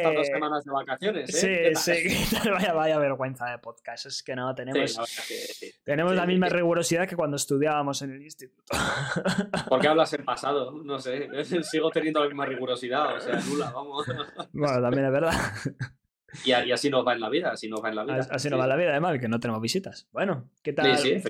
¿Qué, ¿Qué tal estas dos semanas de vacaciones? ¿eh? Sí, sí, vaya, vaya vergüenza de podcast. Es que no, tenemos, tenemos la misma rigurosidad que cuando estudiábamos en el instituto. ¿Por qué hablas en pasado? No sé, sigo teniendo la misma rigurosidad, o sea, nula, vamos. Bueno, también es verdad. Y, así nos va en la vida, así nos va en la vida. Así nos va en la vida, además, que no tenemos visitas. Bueno, ¿qué tal? Sí, sí,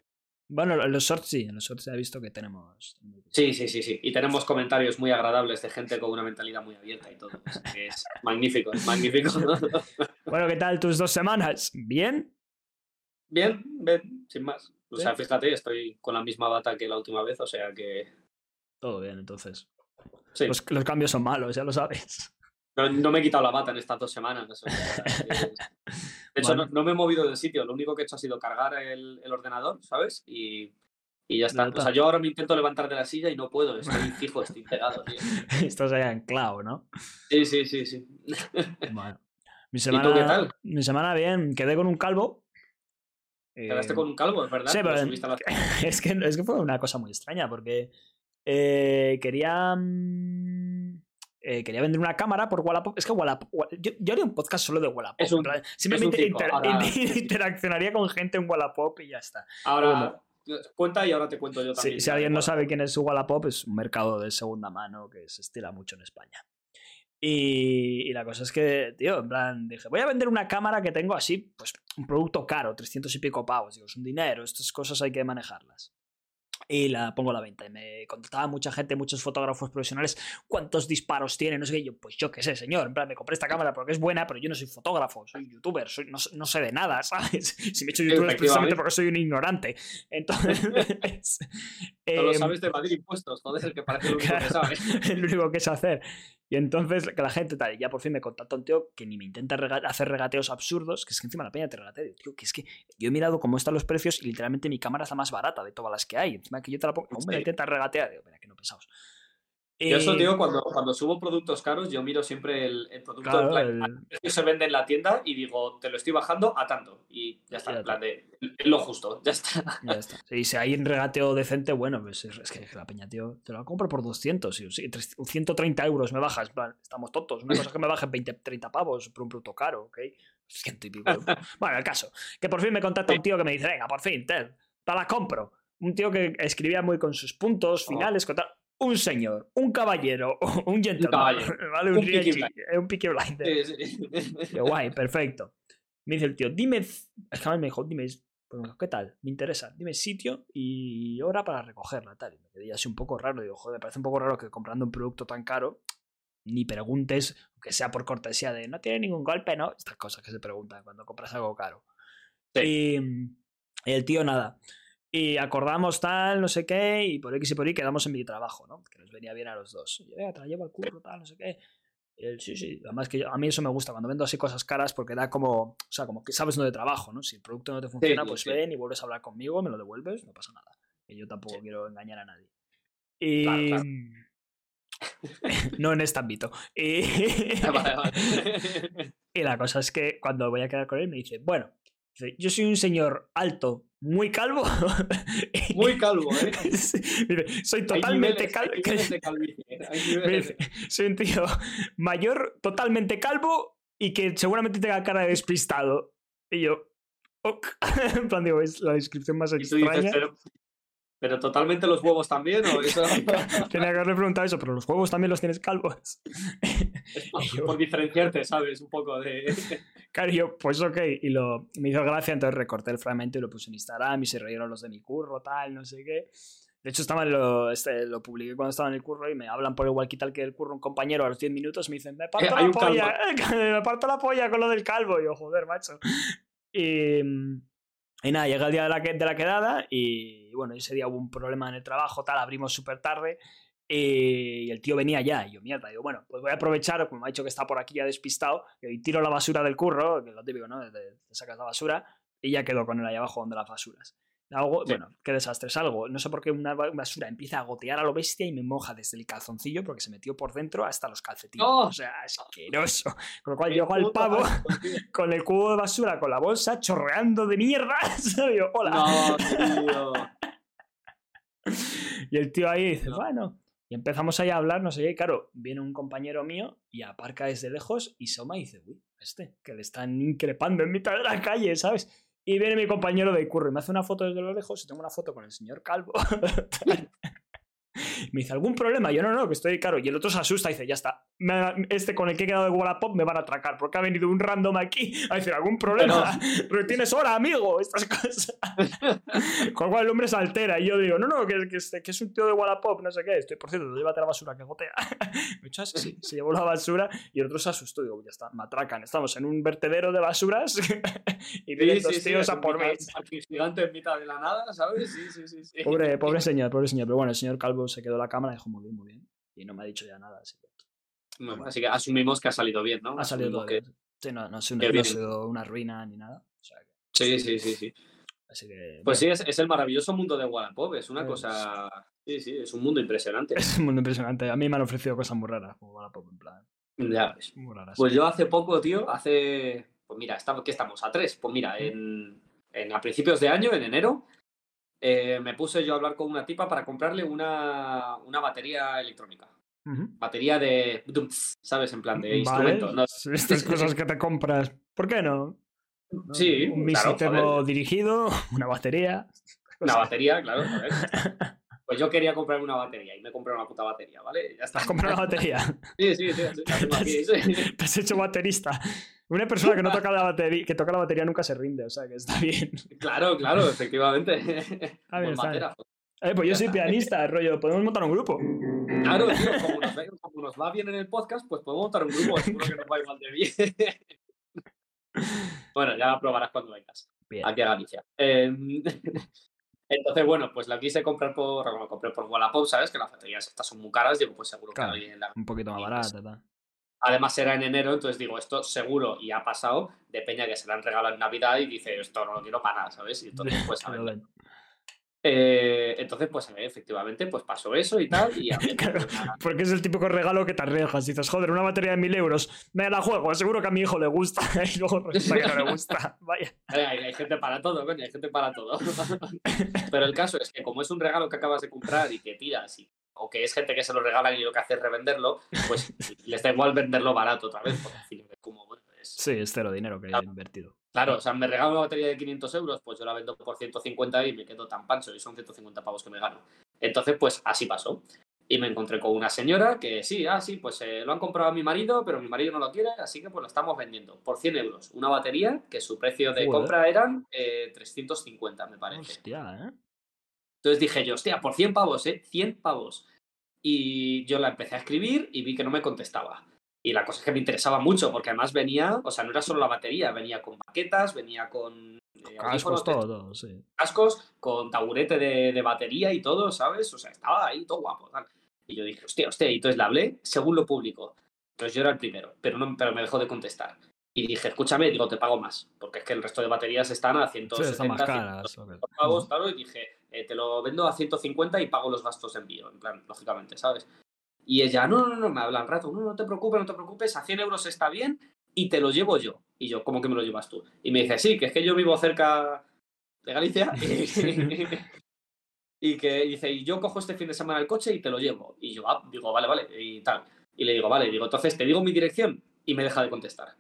bueno, en los shorts sí, en los shorts he visto que tenemos. Sí, sí, sí, sí. Y tenemos comentarios muy agradables de gente con una mentalidad muy abierta y todo. Es, magnífico, es magnífico. bueno, ¿qué tal tus dos semanas? ¿Bien? Bien, bien, sin más. O sea, fíjate, estoy con la misma bata que la última vez, o sea que. Todo bien, entonces. Sí. los cambios son malos, ya lo sabes. No, me he quitado la bata en estas dos semanas. de hecho, no, me he movido del sitio. Lo único que he hecho ha sido cargar el, ordenador, ¿sabes? Y, ya está. O sea, yo ahora me intento levantar de la silla y no puedo. Estoy fijo, estoy pegado, tío. Estás ahí anclado, ¿no? Sí, sí, sí, sí. Bueno. Mi semana, ¿Y tú qué tal? Mi semana bien. Quedé con un calvo. Quedaste con un calvo, es verdad. Sí, pero es, que, es que fue una cosa muy extraña porque eh, quería mm, eh, quería vender una cámara por Wallapop. Es que Wallapop. Yo, haría un podcast solo de Wallapop. simplemente interaccionaría con gente en Wallapop y ya está. Ahora. Cuenta y ahora te cuento yo también. si alguien no sabe quién es Wallapop, es un mercado de segunda mano que se estila mucho en España. Y, y, la cosa es que, tío, en plan, dije, voy a vender una cámara que tengo así, pues un producto caro, 300 y pico pavos. Digo, es un dinero, estas cosas hay que manejarlas y la pongo a la venta. Y me contactaba mucha gente, muchos fotógrafos profesionales, ¿cuántos disparos tiene? No sé qué. Yo, pues yo qué sé, señor. En plan, me compré esta cámara porque es buena, pero yo no soy fotógrafo, soy youtuber, soy, no, sé de nada, ¿sabes? Si me he hecho youtuber es precisamente porque soy un ignorante. Entonces. Solo em, sabes de evadir impuestos, joder, que parece lo único que sabes. es lo único que es hacer. Y entonces, que la gente tal, ya por fin me contacta un tío que ni me intenta hacer regateos absurdos, que es que encima la peña te regatea. Tío, que es que yo he mirado cómo están los precios y literalmente mi cámara es la más barata de todas las que hay. Encima que yo te la pongo, no me intenta regatear. Digo, mira, que no. Yo eso digo, cuando, cuando subo productos caros, yo miro siempre el, producto que se vende en la tienda y digo, te lo estoy bajando a tanto. Y ya está, en plan de lo justo, ya está. Ya está. Y si hay un regateo decente, bueno, pues es, que la peña, tío, te lo compro por 200, sí, 130 euros me bajas, estamos tontos. Una cosa es que me bajen 20, 30 pavos por un producto caro, ¿ok? Ciento y pico. bueno, el caso, que por fin me contacta un tío que me dice, venga, por fin, te, te la compro. Un tío que escribía muy con sus puntos oh. finales, con tal un señor, un caballero, un gentleman, ¿vale? Un, un, picky, blinder. Sí, guay, perfecto. Me dice el tío, dime, es que me dijo, dime, ¿qué tal? Me interesa, dime sitio y hora para recogerla, tal. Y me quedé así un poco raro, digo, joder, me parece un poco raro que comprando un producto tan caro ni preguntes, aunque sea por cortesía de no tiene ningún golpe, ¿no? Estas cosas que se preguntan cuando compras algo caro. y el tío nada. Y acordamos tal, no sé qué, y por X y por Y quedamos en mi trabajo, ¿no? Que nos venía bien a los dos. Y yo, te la llevo al curro, tal, no sé qué. sí, sí, además que a mí eso me gusta cuando vendo así cosas caras porque da como, o sea, como que sabes dónde trabajo, ¿no? Si el producto no te funciona, pues ven y vuelves a hablar conmigo, me lo devuelves, no pasa nada. Y yo tampoco quiero engañar a nadie. Y... no en este ámbito. Y... y la cosa es que cuando voy a quedar con él me dice, bueno, yo soy un señor alto, muy calvo. Muy calvo, ¿eh? soy totalmente calvo. Soy un tío mayor, totalmente calvo y que seguramente tenga cara de despistado. Y yo, ok. en plan, digo, es la descripción más extraña. pero, totalmente los huevos también, ¿o eso? Tenía que haberle preguntado eso, pero los huevos también los tienes calvos. por diferenciarte, ¿sabes? Un poco de. Claro, yo, pues ok, y lo, me hizo gracia, entonces recorté el fragmento y lo puse en Instagram y se reyeron los de mi curro, tal, no sé qué. De hecho, estaba lo, este, lo publiqué cuando estaba en el curro y me hablan por igual que tal que el curro un compañero a los 10 minutos me dicen, me parto eh, la polla, me parto la polla con lo del calvo. Y yo, joder, macho. Y, y nada, llega el día de la, de la quedada y bueno, ese día hubo un problema en el trabajo, tal, abrimos súper tarde y el tío venía ya, y yo, mierda, digo, bueno, pues voy a aprovechar, como me ha dicho que está por aquí ya despistado, y tiro la basura del curro, que es lo típico, ¿no? Te, sacas la basura, y ya quedo con él ahí abajo donde las basuras. Algo, bueno, qué desastre, salgo. No sé por qué una basura empieza a gotear a lo bestia y me moja desde el calzoncillo porque se metió por dentro hasta los calcetines. ¡Oh! O sea, asqueroso. Con lo cual llego al pavo con el cubo de basura, con la bolsa, chorreando de mierda. Yo, hola. No, tío. y el tío ahí dice, bueno, Y empezamos ahí a hablar, no sé qué, y claro, viene un compañero mío y aparca desde lejos y Soma dice, uy, este, que le están increpando en mitad de la calle, ¿sabes? Y viene mi compañero de curro y me hace una foto desde lo lejos y tengo una foto con el señor Calvo. me dice, ¿algún problema? Yo no, no, que estoy claro. Y el otro se asusta y dice, ya está. este con el que he quedado de Wallapop me van a atracar porque ha venido un random aquí a decir, ¿algún problema? Pero, tienes hora, amigo, estas cosas. con lo cual el hombre se altera y yo digo, no, no, que, que, que es un tío de Wallapop, no sé qué. Estoy, por cierto, llévate la basura que gotea. me echas, sí, se llevó la basura y el otro se asustó. Digo, ya está, me atracan. Estamos en un vertedero de basuras y vienen dos tíos a por mí. gigante en mitad de la nada, ¿sabes? Sí, sí, sí. Pobre, pobre señor, pobre señor. Pero bueno, el señor Calvo se quedó la cámara y dijo muy bien, muy bien. Y no me ha dicho ya nada. Así que, así que asumimos que ha salido bien, ¿no? Ha salido todo bien. Sí, no, no, ha sido una, ruina ni nada. sí, sí, sí, sí. Así que, pues sí, es, es, el maravilloso mundo de Wallapop. Es una cosa. Sí, sí, es un mundo impresionante. Es un mundo impresionante. A mí me han ofrecido cosas muy raras como Wallapop, en plan. Ya ves. Muy raras. Pues yo hace poco, tío, hace. Pues mira, estamos, ¿qué estamos? A tres. Pues mira, en, en, a principios de año, en enero, eh, me puse yo a hablar con una tipa para comprarle una, una batería electrónica. Batería de. ¿Sabes? En plan de instrumento. Estas cosas que te compras. ¿Por qué no? Sí. Un claro, dirigido, una batería. Una batería, claro. Pues yo quería comprar una batería y me compré una puta batería, ¿vale? Ya está. ¿Has comprado una batería? Sí, sí, sí. Te has hecho baterista. Una persona que no toca la batería, que toca la batería nunca se rinde, o sea que está bien. Claro, claro, efectivamente. Ah, bien, eh, pues yo soy pianista, rollo, podemos montar un grupo. Claro, tío, como nos, como nos, va bien en el podcast, pues podemos montar un grupo, seguro que nos va igual de bien. bueno, ya probarás cuando vengas. Aquí a Galicia. Em, entonces, bueno, pues la quise comprar por, bueno, compré por Wallapop, ¿sabes? Que las baterías estas son muy caras, digo, pues seguro que hay la... Un poquito más barata, tal. Además era en enero, entonces digo, esto seguro y ha pasado de Peña que se la han regalado en Navidad y dice, esto no lo quiero para nada, ¿sabes? Y entonces, pues, a ver. Eh, entonces, pues efectivamente, pues pasó eso y tal. Y porque es el típico regalo que te arriesgas. Dices, joder, una batería de mil euros, me la juego, seguro que a mi hijo le gusta. y luego resulta que no le gusta. Vaya. Hay, gente para todo, coño, hay gente para todo. Pero el caso es que, como es un regalo que acabas de comprar y que tiras, y, o que es gente que se lo regalan y lo que hace es revenderlo, pues les da igual venderlo barato otra vez, porque es como, bueno, es... Sí, es cero dinero que he invertido. Claro, o sea, me regalo una batería de 500 euros, pues yo la vendo por 150 y me quedo tan pancho y son 150 pavos que me gano. Entonces, pues así pasó. Y me encontré con una señora que sí, ah, sí, pues eh, lo han comprado a mi marido, pero mi marido no lo quiere, así que pues lo estamos vendiendo por 100 euros. Una batería que su precio de compra eran 350, eh, me parece. Hostia, ¿eh? Entonces dije yo, hostia, por 100 pavos, ¿eh? 100 pavos. Y yo la empecé a escribir y vi que no me contestaba. Y la cosa es que me interesaba mucho, porque además venía, o sea, no era solo la batería, venía con baquetas, venía con. Eh, cascos, todo, sí. Cascos, con taburete de, batería y todo, ¿sabes? O sea, estaba ahí todo guapo. Tal. Y yo dije, hostia, hostia, y entonces le hablé según lo público. Entonces yo era el primero, pero, no, pero me dejó de contestar. Y dije, escúchame, digo, te pago más, porque es que el resto de baterías están a 170 sí, pavos, claro, y dije, eh, te lo vendo a 150 y pago los gastos de envío, en plan, lógicamente, ¿sabes? Y ella, no, no, no, me hablan rato, no, no te preocupes, no te preocupes, a 100 euros está bien y te lo llevo yo. Y yo, ¿cómo que me lo llevas tú? Y me dice, sí, que es que yo vivo cerca de Galicia y, que dice, y yo cojo este fin de semana el coche y te lo llevo. Y yo, ah, digo, vale, vale, y tal. Y le digo, vale, digo, entonces te digo mi dirección y me deja de contestar.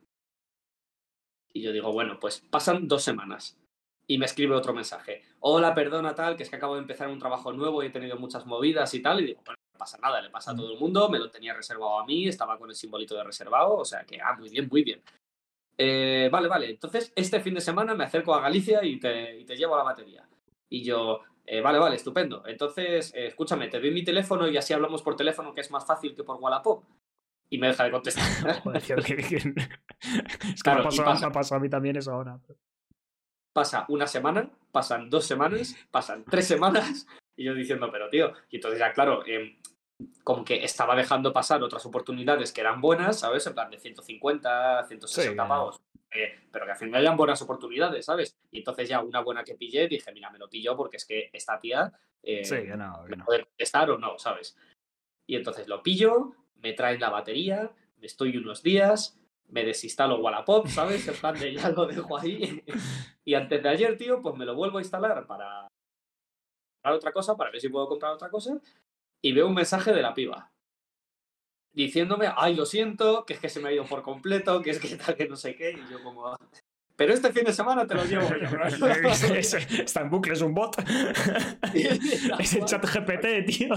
Y yo digo, bueno, pues pasan dos semanas y me escribe otro mensaje. Hola, perdona, tal, que es que acabo de empezar un trabajo nuevo y he tenido muchas movidas y tal. Y digo, bueno, pasa nada, le pasa a todo el mundo, me lo tenía reservado a mí, estaba con el simbolito de reservado, o sea que, ah, muy bien, muy bien. Eh, vale, vale, entonces este fin de semana me acerco a Galicia y te, te llevo la batería. Y yo, eh, vale, vale, estupendo. Entonces, eh, escúchame, te doy mi teléfono y así hablamos por teléfono, que es más fácil que por Wallapop. Y me deja de contestar. es que claro, me, ha pasado, a mí también eso ahora. Pasa una semana, pasan dos semanas, pasan tres semanas, y yo diciendo, pero tío, y entonces ya, claro, eh, como que estaba dejando pasar otras oportunidades que eran buenas, ¿sabes? En plan de 150, 160 pavos. Eh, pero que al final eran buenas oportunidades, ¿sabes? Y entonces ya una buena que pillé, dije, mira, me lo pillo porque es que esta tía eh, sí, que no, que no. puede contestar o no, ¿sabes? Y entonces lo pillo, me traen la batería, me estoy unos días, me desinstalo Wallapop, ¿sabes? En plan de ya lo dejo ahí. y antes de ayer, tío, pues me lo vuelvo a instalar para, para otra cosa, para ver si puedo comprar otra cosa y veo un mensaje de la piba diciéndome, ay, lo siento, que es que se me ha ido por completo, que es que tal, que no sé qué, y yo como... Pero este fin de semana te lo llevo Está en bucle, es un bot. es el chat GPT, tío.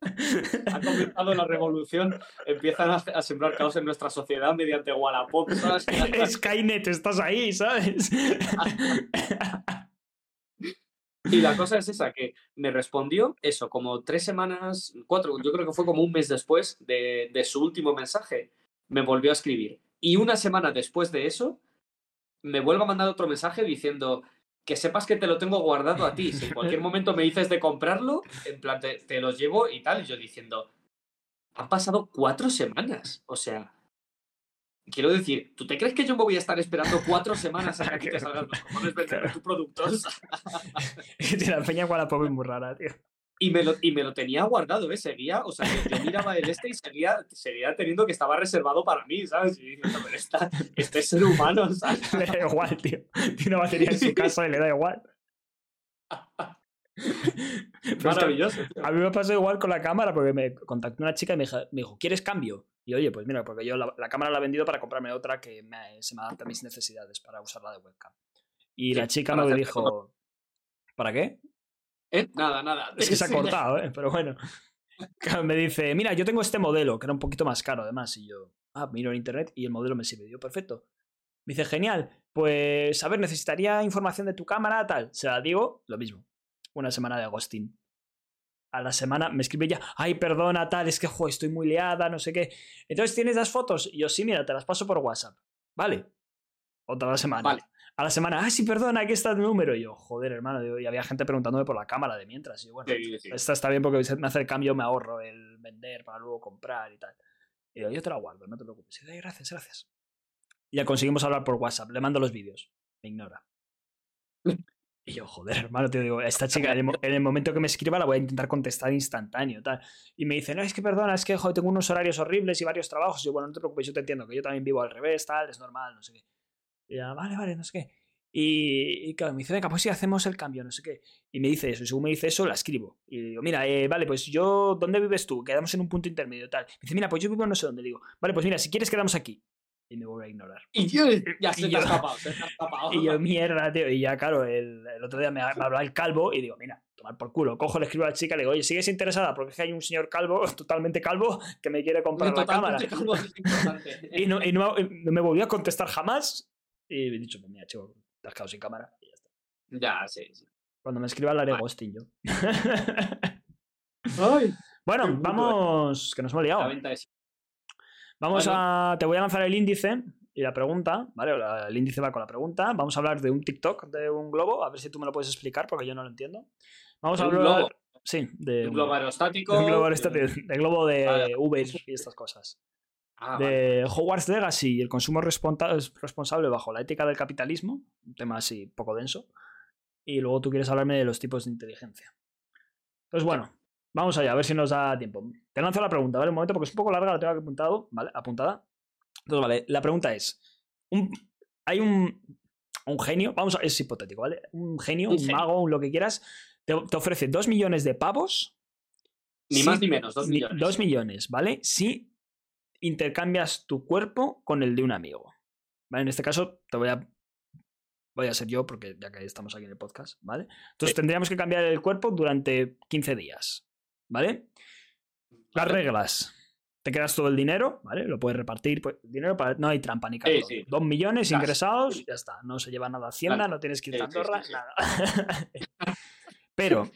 Ha comenzado la revolución, empiezan a, sembrar caos en nuestra sociedad mediante Wallapop, ¿sabes? Skynet, estás ahí, ¿sabes? Y la cosa es esa, que me respondió eso, como tres semanas, cuatro, yo creo que fue como un mes después de, de su último mensaje, me volvió a escribir. Y una semana después de eso, me vuelve a mandar otro mensaje diciendo que sepas que te lo tengo guardado a ti. Si en cualquier momento me dices de comprarlo, en plan, te, te los llevo y tal. Y yo diciendo, han pasado cuatro semanas. O sea, quiero decir, ¿tú te crees que yo me voy a estar esperando cuatro semanas a que te salgan los cojones vendiendo tu producto? la peña Wallapop es muy rara, tío. Y me, lo, y me lo tenía guardado, ¿eh? Seguía, o sea, yo, miraba el este y seguía, seguía teniendo que estaba reservado para mí, ¿sabes? Y diciendo, pero esta, este ser humano, ¿sabes? Le da igual, tío. Tiene una batería en su casa y le da igual. Maravilloso. a mí me pasó igual con la cámara porque me contactó una chica y me dijo ¿quieres cambio? Y oye, pues mira, porque yo la, cámara la he vendido para comprarme otra que se me adapta a mis necesidades para usarla de webcam. Y la chica me dijo, ¿para qué? ¿Eh? Nada, nada. Es que se ha cortado, ¿eh? Pero bueno. Me dice, mira, yo tengo este modelo, que era un poquito más caro además. Y yo, ah, miro en internet y el modelo me sirve. Yo, perfecto. Me dice, genial. Pues, a ver, necesitaría información de tu cámara, tal. Se la digo, lo mismo. Una semana de Agostín. A la semana me escribe ya, ay, perdona, tal, es que jo, estoy muy liada, no sé qué. Entonces, ¿tienes las fotos? Y yo, sí, mira, te las paso por WhatsApp. Vale. Otra semana. Vale a la semana, ah, sí, perdona, aquí está el número. Y yo, joder, hermano, y había gente preguntándome por la cámara de mientras. Y yo, bueno, esta está bien porque me hace el cambio, me ahorro el vender para luego comprar y tal. Y yo, yo te la guardo, no te preocupes. Y yo, gracias, gracias. Y ya conseguimos hablar por WhatsApp, le mando los vídeos. Me ignora. Y yo, joder, hermano, te digo, esta chica, en el, momento que me escriba la voy a intentar contestar instantáneo, tal. Y me dice, no, es que perdona, es que joder, tengo unos horarios horribles y varios trabajos. Y yo, bueno, no te preocupes, yo te entiendo, que yo también vivo al revés, tal, es normal, no sé qué. Y ya, vale, vale, no sé qué. Y, claro, me dice, venga, pues si hacemos el cambio, no sé qué. Y me dice eso, y según me dice eso, la escribo. Y digo, mira, eh, vale, pues yo, ¿dónde vives tú? Quedamos en un punto intermedio, tal. Me dice, mira, pues yo vivo no sé dónde. Le digo, vale, pues mira, si quieres quedamos aquí. Y me vuelve a ignorar. Y yo, ya se, te ha escapado, se te escapado. Y yo, mierda, tío. Y ya, claro, el, el otro día me, me hablaba el calvo y digo, mira, tomar por culo. Cojo, le escribo a la chica y le digo, oye, ¿sigues interesada? Porque es que hay un señor calvo, totalmente calvo, que me quiere comprar la cámara. Calvo es y no, y no, me volvió a contestar jamás. Y he dicho, pues mira, chico, te has quedado sin cámara y ya está. Ya, sí, sí. Cuando me escriba la haré ghosting yo. bueno, vamos, que nos hemos liado. Vamos a. Te voy a lanzar el índice y la pregunta, ¿vale? El índice va con la pregunta. Vamos a hablar de un TikTok de un globo, a ver si tú me lo puedes explicar porque yo no lo entiendo. Vamos a hablar. Globo? Sí, de. Un globo aerostático. De un globo aerostático. De globo de Uber y estas cosas. Ah, de Hogwarts Legacy y el consumo responsable bajo la ética del capitalismo, un tema así poco denso, y luego tú quieres hablarme de los tipos de inteligencia. Entonces, bueno, vamos allá, a ver si nos da tiempo. Te lanzo la pregunta, ¿vale? Un momento, porque es un poco larga, la tengo apuntado, ¿vale? Apuntada. Entonces, vale, la pregunta es, hay un, un genio, vamos a, es hipotético, ¿vale? Un genio, un, mago, un lo que quieras, te, ofrece dos millones de pavos. Ni más ni menos, dos millones. Dos millones, ¿vale? Si intercambias tu cuerpo con el de un amigo. ¿Vale? En este caso, te voy a. Voy a ser yo, porque ya que estamos aquí en el podcast, ¿vale? Entonces tendríamos que cambiar el cuerpo durante 15 días. ¿Vale? Las reglas. Te quedas todo el dinero, ¿vale? Lo puedes repartir. Pues, dinero para... No hay trampa ni cargo. Dos millones ingresados, ya está. No se lleva nada a Hacienda, no tienes que ir a Andorra, nada. Pero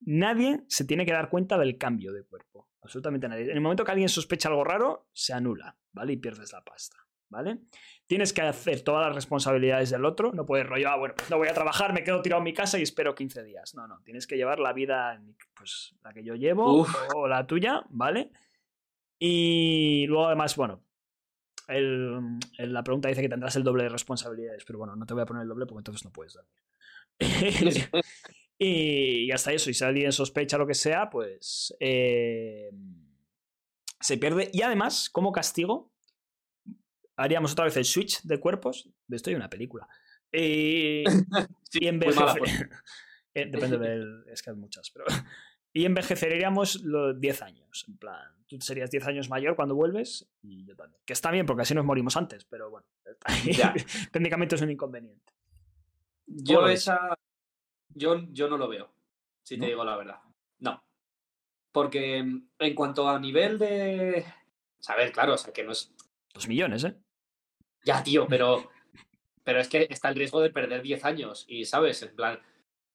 nadie se tiene que dar cuenta del cambio de cuerpo. Absolutamente nadie. En el momento que alguien sospecha algo raro, se anula, ¿vale? Y pierdes la pasta, ¿vale? Tienes que hacer todas las responsabilidades del otro. No puedes rollo, ah, bueno, pues no voy a trabajar, me quedo tirado en mi casa y espero 15 días. No, no. Tienes que llevar la vida, pues la que yo llevo o la tuya, ¿vale? Y luego, además, bueno, el, la pregunta dice que tendrás el doble de responsabilidades, pero bueno, no te voy a poner el doble porque entonces no puedes dormir. Y hasta eso, y si alguien sospecha lo que sea, pues eh, se pierde. Y además, como castigo, haríamos otra vez el switch de cuerpos. De esto hay una película. y vez de... Eh, depende del... Es que hay muchas, pero... y envejeceríamos los 10 años. En plan, tú serías 10 años mayor cuando vuelves y yo también. Que está bien porque así nos morimos antes, pero bueno, técnicamente es un inconveniente. Yo esa. Yo, yo no lo veo, si te digo la verdad. No. Porque mm, en cuanto a nivel de. Sabes, claro, o sea, que no es. Dos millones, ¿eh? Ya, tío, pero. pero es que está el riesgo de perder 10 años. Y, ¿sabes? En plan.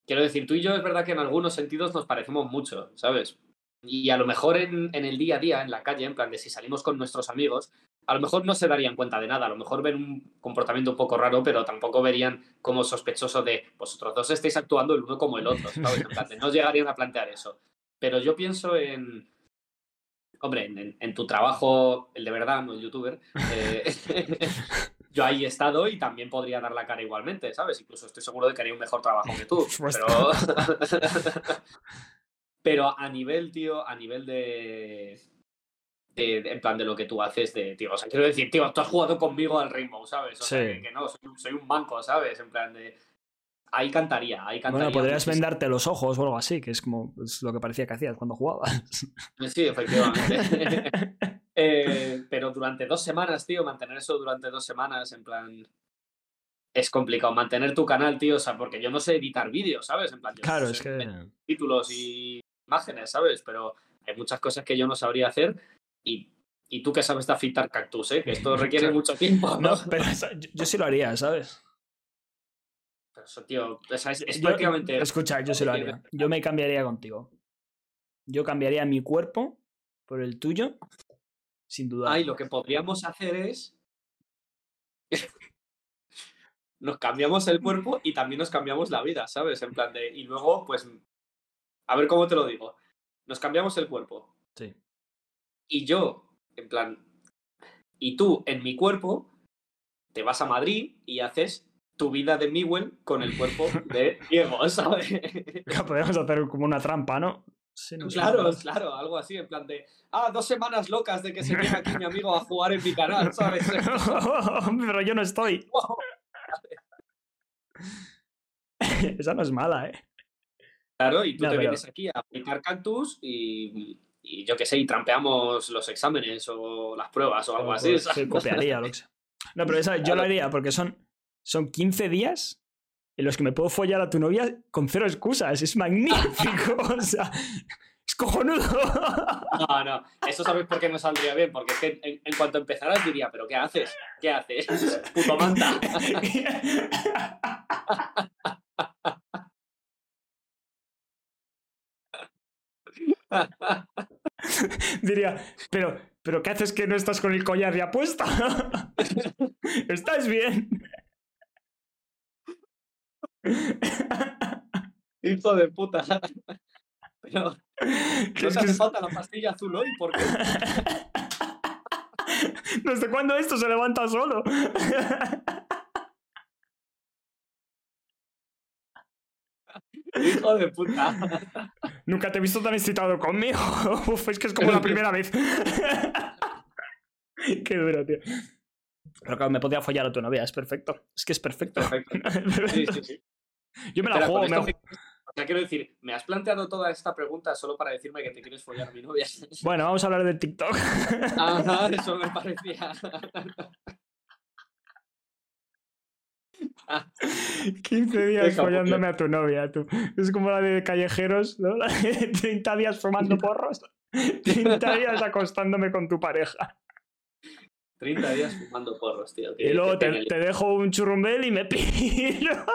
Quiero decir, tú y yo es verdad que en algunos sentidos nos parecemos mucho, ¿sabes? Y a lo mejor en, en, el día a día, en la calle, en plan de si salimos con nuestros amigos, a lo mejor no se darían cuenta de nada, a lo mejor ven un comportamiento un poco raro, pero tampoco verían como sospechoso de vosotros dos estáis actuando el uno como el otro, ¿sabes? En plan no llegarían a plantear eso. Pero yo pienso en, hombre, en, en, tu trabajo, el de verdad, no el youtuber, eh, yo ahí he estado y también podría dar la cara igualmente, ¿sabes? Incluso estoy seguro de que haría un mejor trabajo que tú. Pero, pero a nivel, tío, a nivel de, de, en plan de lo que tú haces, de, tío, o sea, quiero decir, tío, tú has jugado conmigo al Rainbow, ¿sabes? O sea, que, no, soy, soy, un banco, ¿sabes? En plan de... Ahí cantaría, ahí cantaría. Bueno, podrías vendarte los ojos o algo así, que es como es lo que parecía que hacías cuando jugabas. Sí, efectivamente. eh, pero durante dos semanas, tío, mantener eso durante dos semanas, en plan... Es complicado mantener tu canal, tío, o sea, porque yo no sé editar vídeos, ¿sabes? En plan, yo claro, no es que... Títulos y imágenes, ¿sabes? Pero hay muchas cosas que yo no sabría hacer y, y tú que sabes de afeitar cactus, ¿eh? Que esto requiere mucho tiempo. No, no pero yo, sí lo haría, ¿sabes? Pero eso, tío, o sea, es, es yo, prácticamente... Escucha, yo sí lo haría. Yo me cambiaría contigo. Yo cambiaría mi cuerpo por el tuyo, sin duda. Ah, y lo que podríamos hacer es... nos cambiamos el cuerpo y también nos cambiamos la vida, ¿sabes? En plan de... Y luego, pues... A ver cómo te lo digo. Nos cambiamos el cuerpo. Sí y yo, en plan, y tú en mi cuerpo, te vas a Madrid y haces tu vida de Miguel con el cuerpo de Diego, ¿sabes? Podríamos hacer como una trampa, ¿no? Sí, no claro, sé. claro, algo así, en plan de, ah, dos semanas locas de que se viene aquí mi amigo a jugar en mi canal, ¿sabes? Pero yo no estoy. Esa no es mala, ¿eh? Claro, y tú no, te pero... vienes aquí a aplicar cactus y y yo qué sé, y trampeamos los exámenes o las pruebas o algo o así. Sí, copiaría sea. No, pero esa, yo lo haría porque son, son 15 días en los que me puedo follar a tu novia con cero excusas. Es magnífico. o sea, es cojonudo. no, no, eso sabes por qué no saldría bien. Porque es que en, en cuanto empezaras diría, ¿pero qué haces? ¿Qué haces? Puto manta. Diría, pero, pero ¿qué haces que no estás con el collar ya puesto? ¿Estás bien? Hijo de puta. Pero no te hace falta la pastilla azul hoy, ¿por qué? ¿Desde cuándo esto se levanta solo? Hijo de puta. Nunca te he visto tan excitado conmigo. Uf, es que es como la primera vez. Qué duro, tío. Pero claro, me podía follar a tu novia, es perfecto. Es que es perfecto. Perfecto. Sí, sí, sí. Yo me la juego. Me... O sea, quiero decir, me has planteado toda esta pregunta solo para decirme que te quieres follar a mi novia. Bueno, vamos a hablar de TikTok. Ajá, eso me parecía. 15 días follándome a tu novia, tú. Es como la de callejeros, ¿no? 30 días fumando porros, 30 días acostándome con tu pareja. 30 días fumando porros, tío. y luego te, te, dejo un churrumbel y me piro.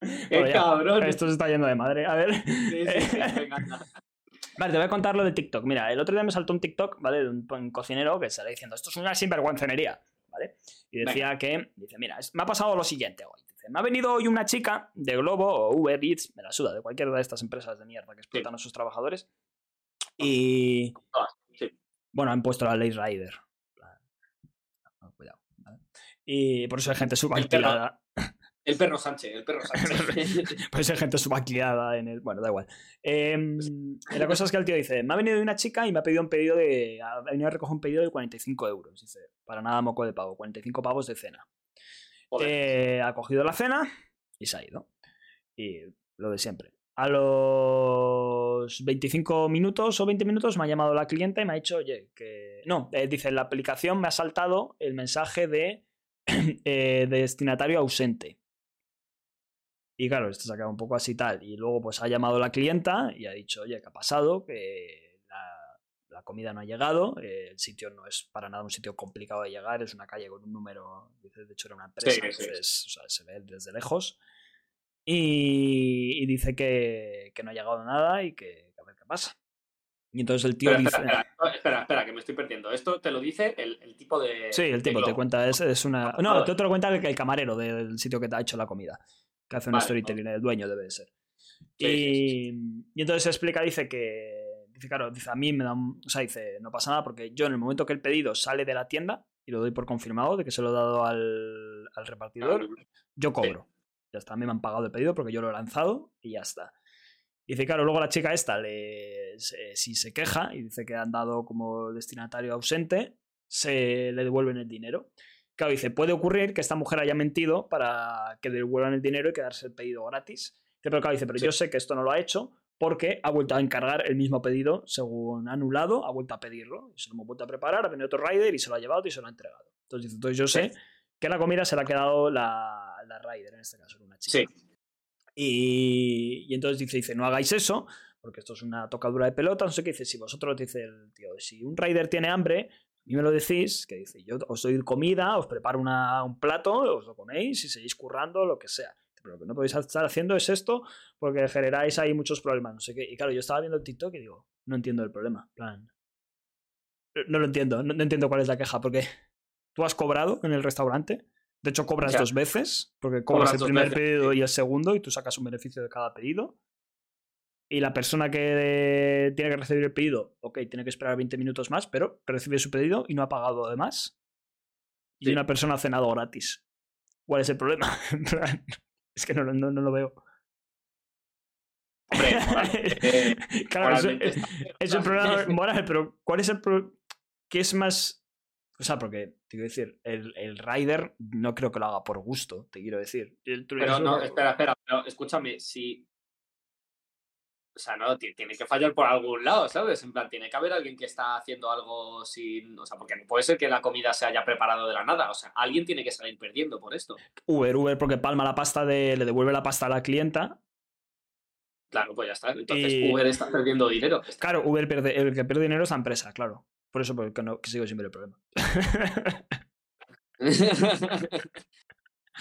¡Qué cabrón! Esto se está yendo de madre. A ver. Sí, sí, sí, venga, Vale, te voy a contar lo de TikTok. Mira, el otro día me saltó un TikTok, ¿vale? De un, un cocinero que sale diciendo, esto es una sinvergüencenería. ¿vale? Y decía Venga. que, dice, mira, me ha pasado lo siguiente hoy. Dice, me ha venido hoy una chica de Globo o Uber Eats, me la suda, de cualquiera de estas empresas de mierda que explotan sí. a sus trabajadores. Y... Ah, sí. Bueno, han puesto la ley Rider. Cuidado. ¿vale? Y por eso hay gente subalquilada. El perro Sánchez, el perro Sánchez. pues hay gente subalquilada en el. Bueno, da igual. Eh, la cosa es que el tío dice: Me ha venido una chica y me ha pedido un pedido de. Ha venido a recoger un pedido de 45 euros. Dice: Para nada moco de pago, 45 pavos de cena. Eh, ha cogido la cena y se ha ido. Y lo de siempre. A los 25 minutos o 20 minutos me ha llamado la clienta y me ha dicho, oye, que... No, eh, dice, la aplicación me ha saltado el mensaje de eh, destinatario ausente. Y claro, esto se ha quedado un poco así tal. Y luego pues ha llamado la clienta y ha dicho, oye, ¿qué ha pasado? Que la, comida no ha llegado, el sitio no es para nada un sitio complicado de llegar, es una calle con un número, de hecho era una empresa, se ve desde lejos. Y, dice que, no ha llegado nada y que, a ver qué pasa. Y entonces el tío dice. Espera, espera, que me estoy perdiendo. Esto te lo dice el, tipo de. Sí, el tipo te cuenta. Es, es una. No, te lo cuenta el, el, camarero del sitio que te ha hecho la comida. Que hace un storytelling, el dueño debe de ser. y, y, entonces explica, dice que. Dice, claro, dice, a mí me da O sea, dice, no pasa nada porque yo en el momento que el pedido sale de la tienda y lo doy por confirmado de que se lo he dado al, al repartidor, yo cobro. Ya está, a mí me han pagado el pedido porque yo lo he lanzado y ya está. Y dice, claro, luego la chica esta, le, si se queja y dice que han dado como destinatario ausente, se le devuelven el dinero. Claro, dice, puede ocurrir que esta mujer haya mentido para que devuelvan el dinero y quedarse el pedido gratis. Pero claro, dice, pero yo sé que esto no lo ha hecho porque ha vuelto a encargar el mismo pedido según anulado, ha vuelto a pedirlo, y se lo hemos vuelto a preparar, ha venido otro rider y se lo ha llevado y se lo ha entregado. Entonces, dice, entonces yo sé que la comida se la ha quedado la, la rider, en este caso, una chica. Sí. Y, entonces dice, dice, no hagáis eso, porque esto es una tocadura de pelota, no sé qué dice, si vosotros, dice el tío, si un rider tiene hambre, y me lo decís, que dice, yo os doy comida, os preparo un plato, os lo coméis y seguís currando, lo que sea. Pero lo que no podéis estar haciendo es esto porque generáis ahí muchos problemas, no sé qué. Y claro, yo estaba viendo el TikTok y digo, no entiendo el problema, plan. No lo entiendo, no entiendo cuál es la queja, porque tú has cobrado en el restaurante, de hecho, cobras dos veces, porque cobras, el primer pedido y el segundo, y tú sacas un beneficio de cada pedido. Y la persona que tiene que recibir el pedido, ok, tiene que esperar 20 minutos más, pero recibe su pedido y no ha pagado de más. Y una persona ha cenado gratis. ¿Cuál es el problema? es que no, no, lo veo. Hombre, eh, claro, es, un problema moral, pero ¿cuál es el problema? ¿Qué es más o sea, porque, te quiero decir, el, el rider no creo que lo haga por gusto, te quiero decir. pero no, espera, espera, pero escúchame, si. O sea, no, tiene que fallar por algún lado, ¿sabes? En plan, tiene que haber alguien que está haciendo algo sin. O sea, porque no puede ser que la comida se haya preparado de la nada. O sea, alguien tiene que salir perdiendo por esto. Uber, Uber, porque palma la pasta de. le devuelve la pasta a la clienta Claro, pues ya está. Entonces Uber está perdiendo dinero. Claro, Uber pierde, el que pierde dinero es la empresa, claro. Por eso porque no, que sigo siempre el problema.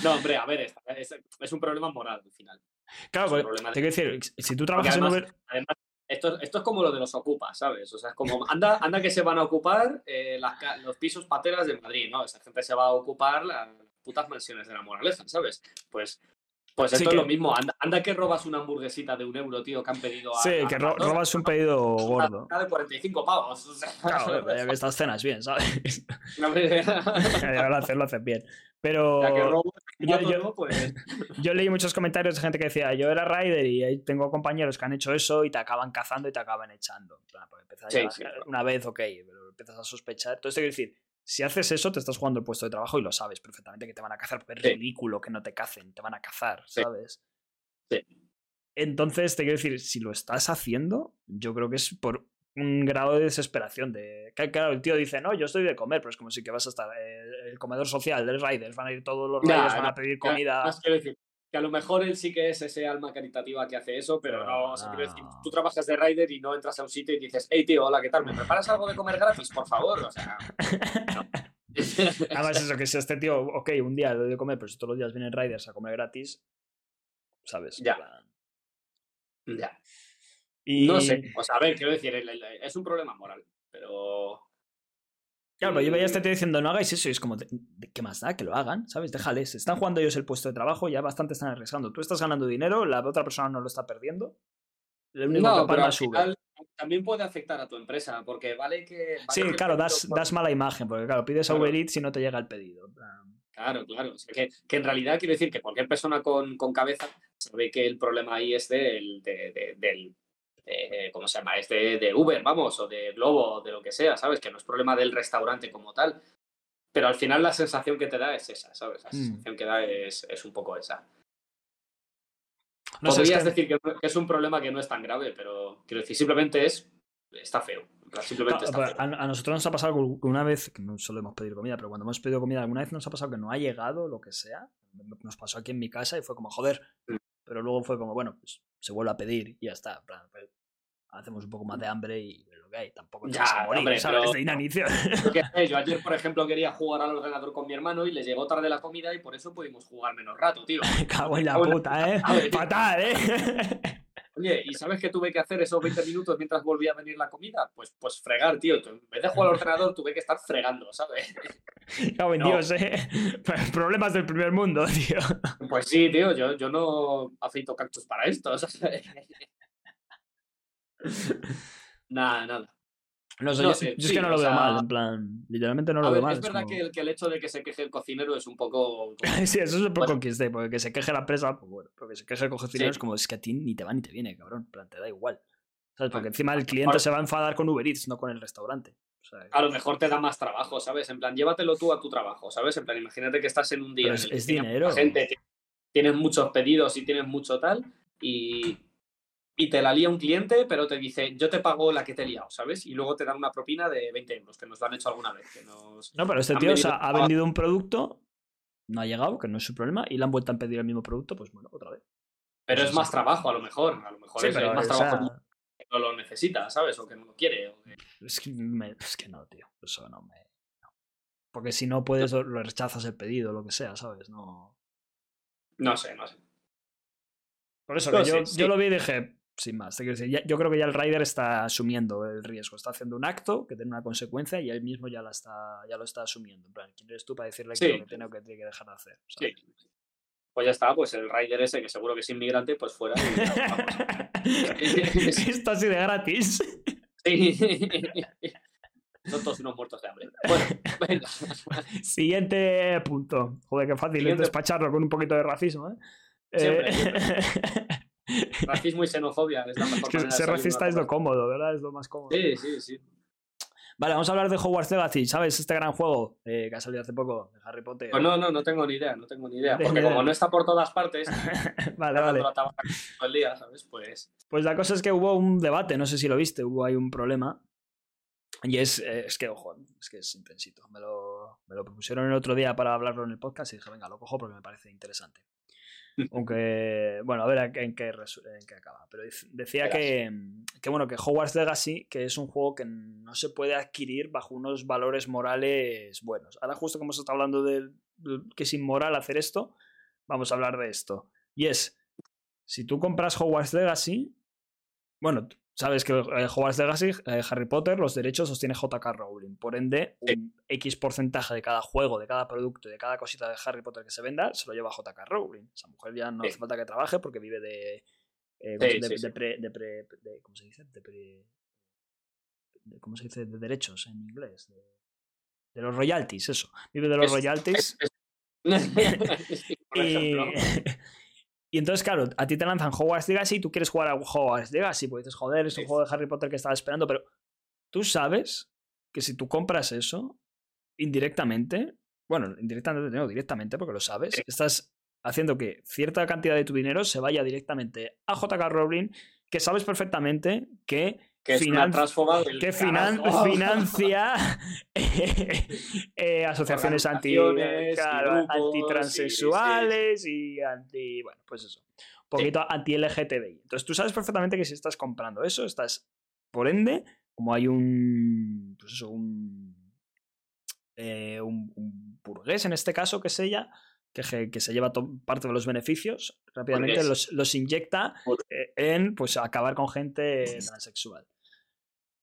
no, hombre, a ver, es, un problema moral al final. Claro, porque, te quiero decir, si tú trabajas en Uber. Además, esto, esto, es como lo de los ocupas, ¿sabes? O sea, es como, anda, anda que se van a ocupar eh, los pisos pateras de Madrid, ¿no? Esa gente se va a ocupar las putas mansiones de la moraleja, ¿sabes? Pues pues esto es lo mismo. Anda, que robas una hamburguesita de un euro, tío, que han pedido a. Sí, que robas un pedido gordo. Una de 45 pavos. claro, ya que estas cenas bien, ¿sabes? lo haces, lo haces bien. Pero. yo, pues... yo, leí muchos comentarios de gente que decía: Yo era rider y tengo compañeros que han hecho eso y te acaban cazando y te acaban echando. Pues una vez, ok, pero empiezas a sospechar. Entonces, te quiero decir si haces eso, te estás jugando el puesto de trabajo y lo sabes perfectamente que te van a cazar, porque es ridículo que no te cacen, te van a cazar, ¿sabes? Sí. Entonces, te quiero decir, si lo estás haciendo, yo creo que es por un grado de desesperación. De... Claro, el tío dice, no, yo estoy de comer, pero es como si que vas a estar. Eh, el, comedor social del Riders, van a ir todos los Riders, van a pedir comida que a lo mejor él sí que es ese alma caritativa que hace eso, pero no, tú trabajas de rider y no entras a un sitio y dices, hey tío, hola, ¿qué tal? ¿Me preparas algo de comer gratis, por favor? O sea, Además, eso, que si este tío, ok, un día lo de comer, pero si todos los días vienen riders a comer gratis, ¿sabes? Ya. Ya. Y... No sé, o sea, a ver, quiero decir, es un problema moral, pero Claro, pero yo veía a este tío diciendo, no hagáis eso, y es como, ¿de, qué más da? Que lo hagan, ¿sabes? Déjales. Están jugando ellos el puesto de trabajo, ya bastante están arriesgando. Tú estás ganando dinero, la otra persona no lo está perdiendo. no, pero al final también puede afectar a tu empresa, porque vale que... sí, claro, das, das, mala imagen, porque claro, pides a Uber Eats y no te llega el pedido. Claro, claro. que, que, en realidad quiero decir que cualquier persona con, con cabeza sabe que el problema ahí es del, del eh, ¿cómo se llama? Este de Uber, vamos, o de Globo, o de lo que sea, ¿sabes? Que no es problema del restaurante como tal. Pero al final la sensación que te da es esa, ¿sabes? La mm. sensación que da es, un poco esa. Podrías decir que, es un problema que no es tan grave, pero quiero decir, simplemente es. Está feo. Simplemente está feo. A, nosotros nos ha pasado una vez, que no solemos pedir comida, pero cuando hemos pedido comida alguna vez nos ha pasado que no ha llegado lo que sea. Nos pasó aquí en mi casa y fue como, joder. Mm. Pero luego fue como, bueno, pues se vuelve a pedir y ya está. Pues, hacemos un poco más de hambre y lo que hay. Tampoco ya, a morir, ¿sabes? De inanición. Yo ayer, por ejemplo, quería jugar al ordenador con mi hermano y le llegó tarde la comida y por eso pudimos jugar menos rato, tío. Cago en la puta, ¿eh? Fatal, ¿eh? Oye, ¿y sabes qué tuve que hacer esos 20 minutos mientras volvía a venir la comida? Pues, pues fregar, tío. En vez de jugar al ordenador, tuve que estar fregando, ¿sabes? Cago en Dios, ¿eh? Problemas del primer mundo, tío. Pues sí, tío. Yo, yo no aceito cactus para esto, ¿sabes? nada, nada. No, yo, es que no lo veo mal, en plan, literalmente no lo veo mal. Es verdad que, el, que, el, hecho de que se queje el cocinero es un poco. sí, eso es un poco que esté, porque que se queje la empresa, pues bueno, porque se queje el cocinero es como es que a ti ni te va ni te viene, cabrón, en plan, te da igual. ¿Sabes? Porque encima el cliente se va a enfadar con Uber Eats, no con el restaurante. a lo mejor te da más trabajo, ¿sabes? En plan, llévatelo tú a tu trabajo, ¿sabes? En plan, imagínate que estás en un día. es, es dinero. Gente, tienes muchos pedidos y tienes mucho tal, y y te la lía un cliente, pero te dice, yo te pago la que te he liado, ¿sabes? Y luego te dan una propina de 20 euros, que nos lo han hecho alguna vez. Que nos no, pero este tío ha vendido un producto, no ha llegado, que no es su problema, y le han vuelto a pedir el mismo producto, pues bueno, otra vez. Pero es más trabajo, a lo mejor. A lo mejor es, más trabajo que no lo necesita, ¿sabes? O que no lo quiere. Es, que es, que no, tío. Eso no me. Porque si no puedes, lo rechazas el pedido, lo que sea, ¿sabes? No. No sé, no sé. Por eso, yo, yo lo vi y dije, sin más. yo creo que ya el rider está asumiendo el riesgo, está haciendo un acto que tiene una consecuencia y él mismo ya, la está, ya lo está asumiendo. En plan, ¿quién eres tú para decirle que lo que tiene o que tiene que dejar de hacer? Pues ya está, pues el rider ese, que seguro que es inmigrante, pues fuera. Esto así de gratis. Sí. Son todos unos muertos de hambre. Bueno, venga. Siguiente punto. Joder, qué fácil es despacharlo con un poquito de racismo, ¿eh? Siempre, eh... Racismo y xenofobia es la mejor que Ser racista es lo cómodo, ¿verdad? Es lo más cómodo. Sí, sí, sí. Vale, vamos a hablar de Hogwarts Legacy, ¿sabes? Este gran juego eh, que ha salido hace poco, de Harry Potter. Pues no, no, no tengo ni idea, no tengo ni idea. Porque como no está por todas partes, vale, vale. todo el día, ¿sabes? Pues... pues la cosa es que hubo un debate, no sé si lo viste, hubo ahí un problema. Y es, eh, es que, ojo, es que es intensito. Me lo, me lo propusieron el otro día para hablarlo en el podcast y dije, venga, lo cojo porque me parece interesante. Aunque, bueno, a ver en qué, en qué acaba. Pero decía que, que, bueno, que Hogwarts Legacy, que es un juego que no se puede adquirir bajo unos valores morales buenos. Ahora, justo como se está hablando de que es inmoral hacer esto, vamos a hablar de esto. Y es, si tú compras Hogwarts Legacy, bueno, Sabes que eh, Hogwarts Legacy, eh, Harry Potter, los derechos los tiene JK Rowling. Por ende, un X porcentaje de cada juego, de cada producto de cada cosita de Harry Potter que se venda, se lo lleva JK Rowling. Esa mujer ya no hace falta que trabaje porque vive de. Eh, de, pre, de, pre, ¿Cómo se dice? De pre, ¿Cómo se dice? De derechos en inglés. De, los royalties, eso. Vive de los royalties. y, y entonces, claro, a ti te lanzan Hogwarts Legacy y tú quieres jugar a Hogwarts Legacy, porque dices, joder, es un juego de Harry Potter que estaba esperando, pero tú sabes que si tú compras eso, indirectamente, bueno, indirectamente, no, directamente, porque lo sabes, estás haciendo que cierta cantidad de tu dinero se vaya directamente a JK Rowling, que sabes perfectamente que que, que financia eh, asociaciones anti, claro, antitransexuales y anti. Bueno, pues eso. Un poquito anti-LGTBI. Entonces tú sabes perfectamente que si estás comprando eso, estás. Por ende, como hay un. Pues eso, un. Eh, un, burgués en este caso, que es ella, que, que, se lleva parte de los beneficios, rápidamente los, los, inyecta eh, en pues acabar con gente transexual.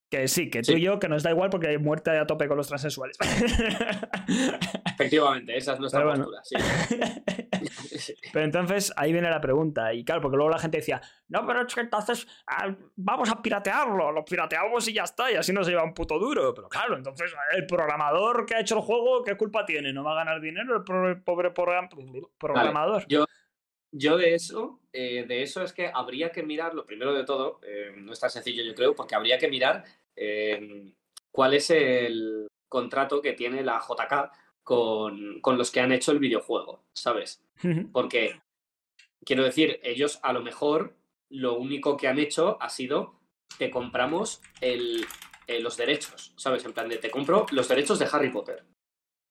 Que sí, que tú y yo, que nos da igual porque hay muerte a tope con los transexuales. Efectivamente, esa es nuestra postura, sí. Pero entonces ahí viene la pregunta. Y claro, porque luego la gente decía, no, pero es que entonces ah, vamos a piratearlo, lo pirateamos y ya está, y así nos lleva un puto duro. Pero claro, entonces el programador que ha hecho el juego, ¿qué culpa tiene? ¿No va a ganar dinero el pobre programador? yo, yo de eso, eh, de eso es que habría que mirar, lo primero de todo, eh, no es tan sencillo yo creo, porque habría que mirar eh, cuál es el contrato que tiene la JK con, con, los que han hecho el videojuego, ¿sabes? Porque quiero decir, ellos a lo mejor lo único que han hecho ha sido te compramos el, eh, los derechos, ¿sabes? En plan de te compro los derechos de Harry Potter.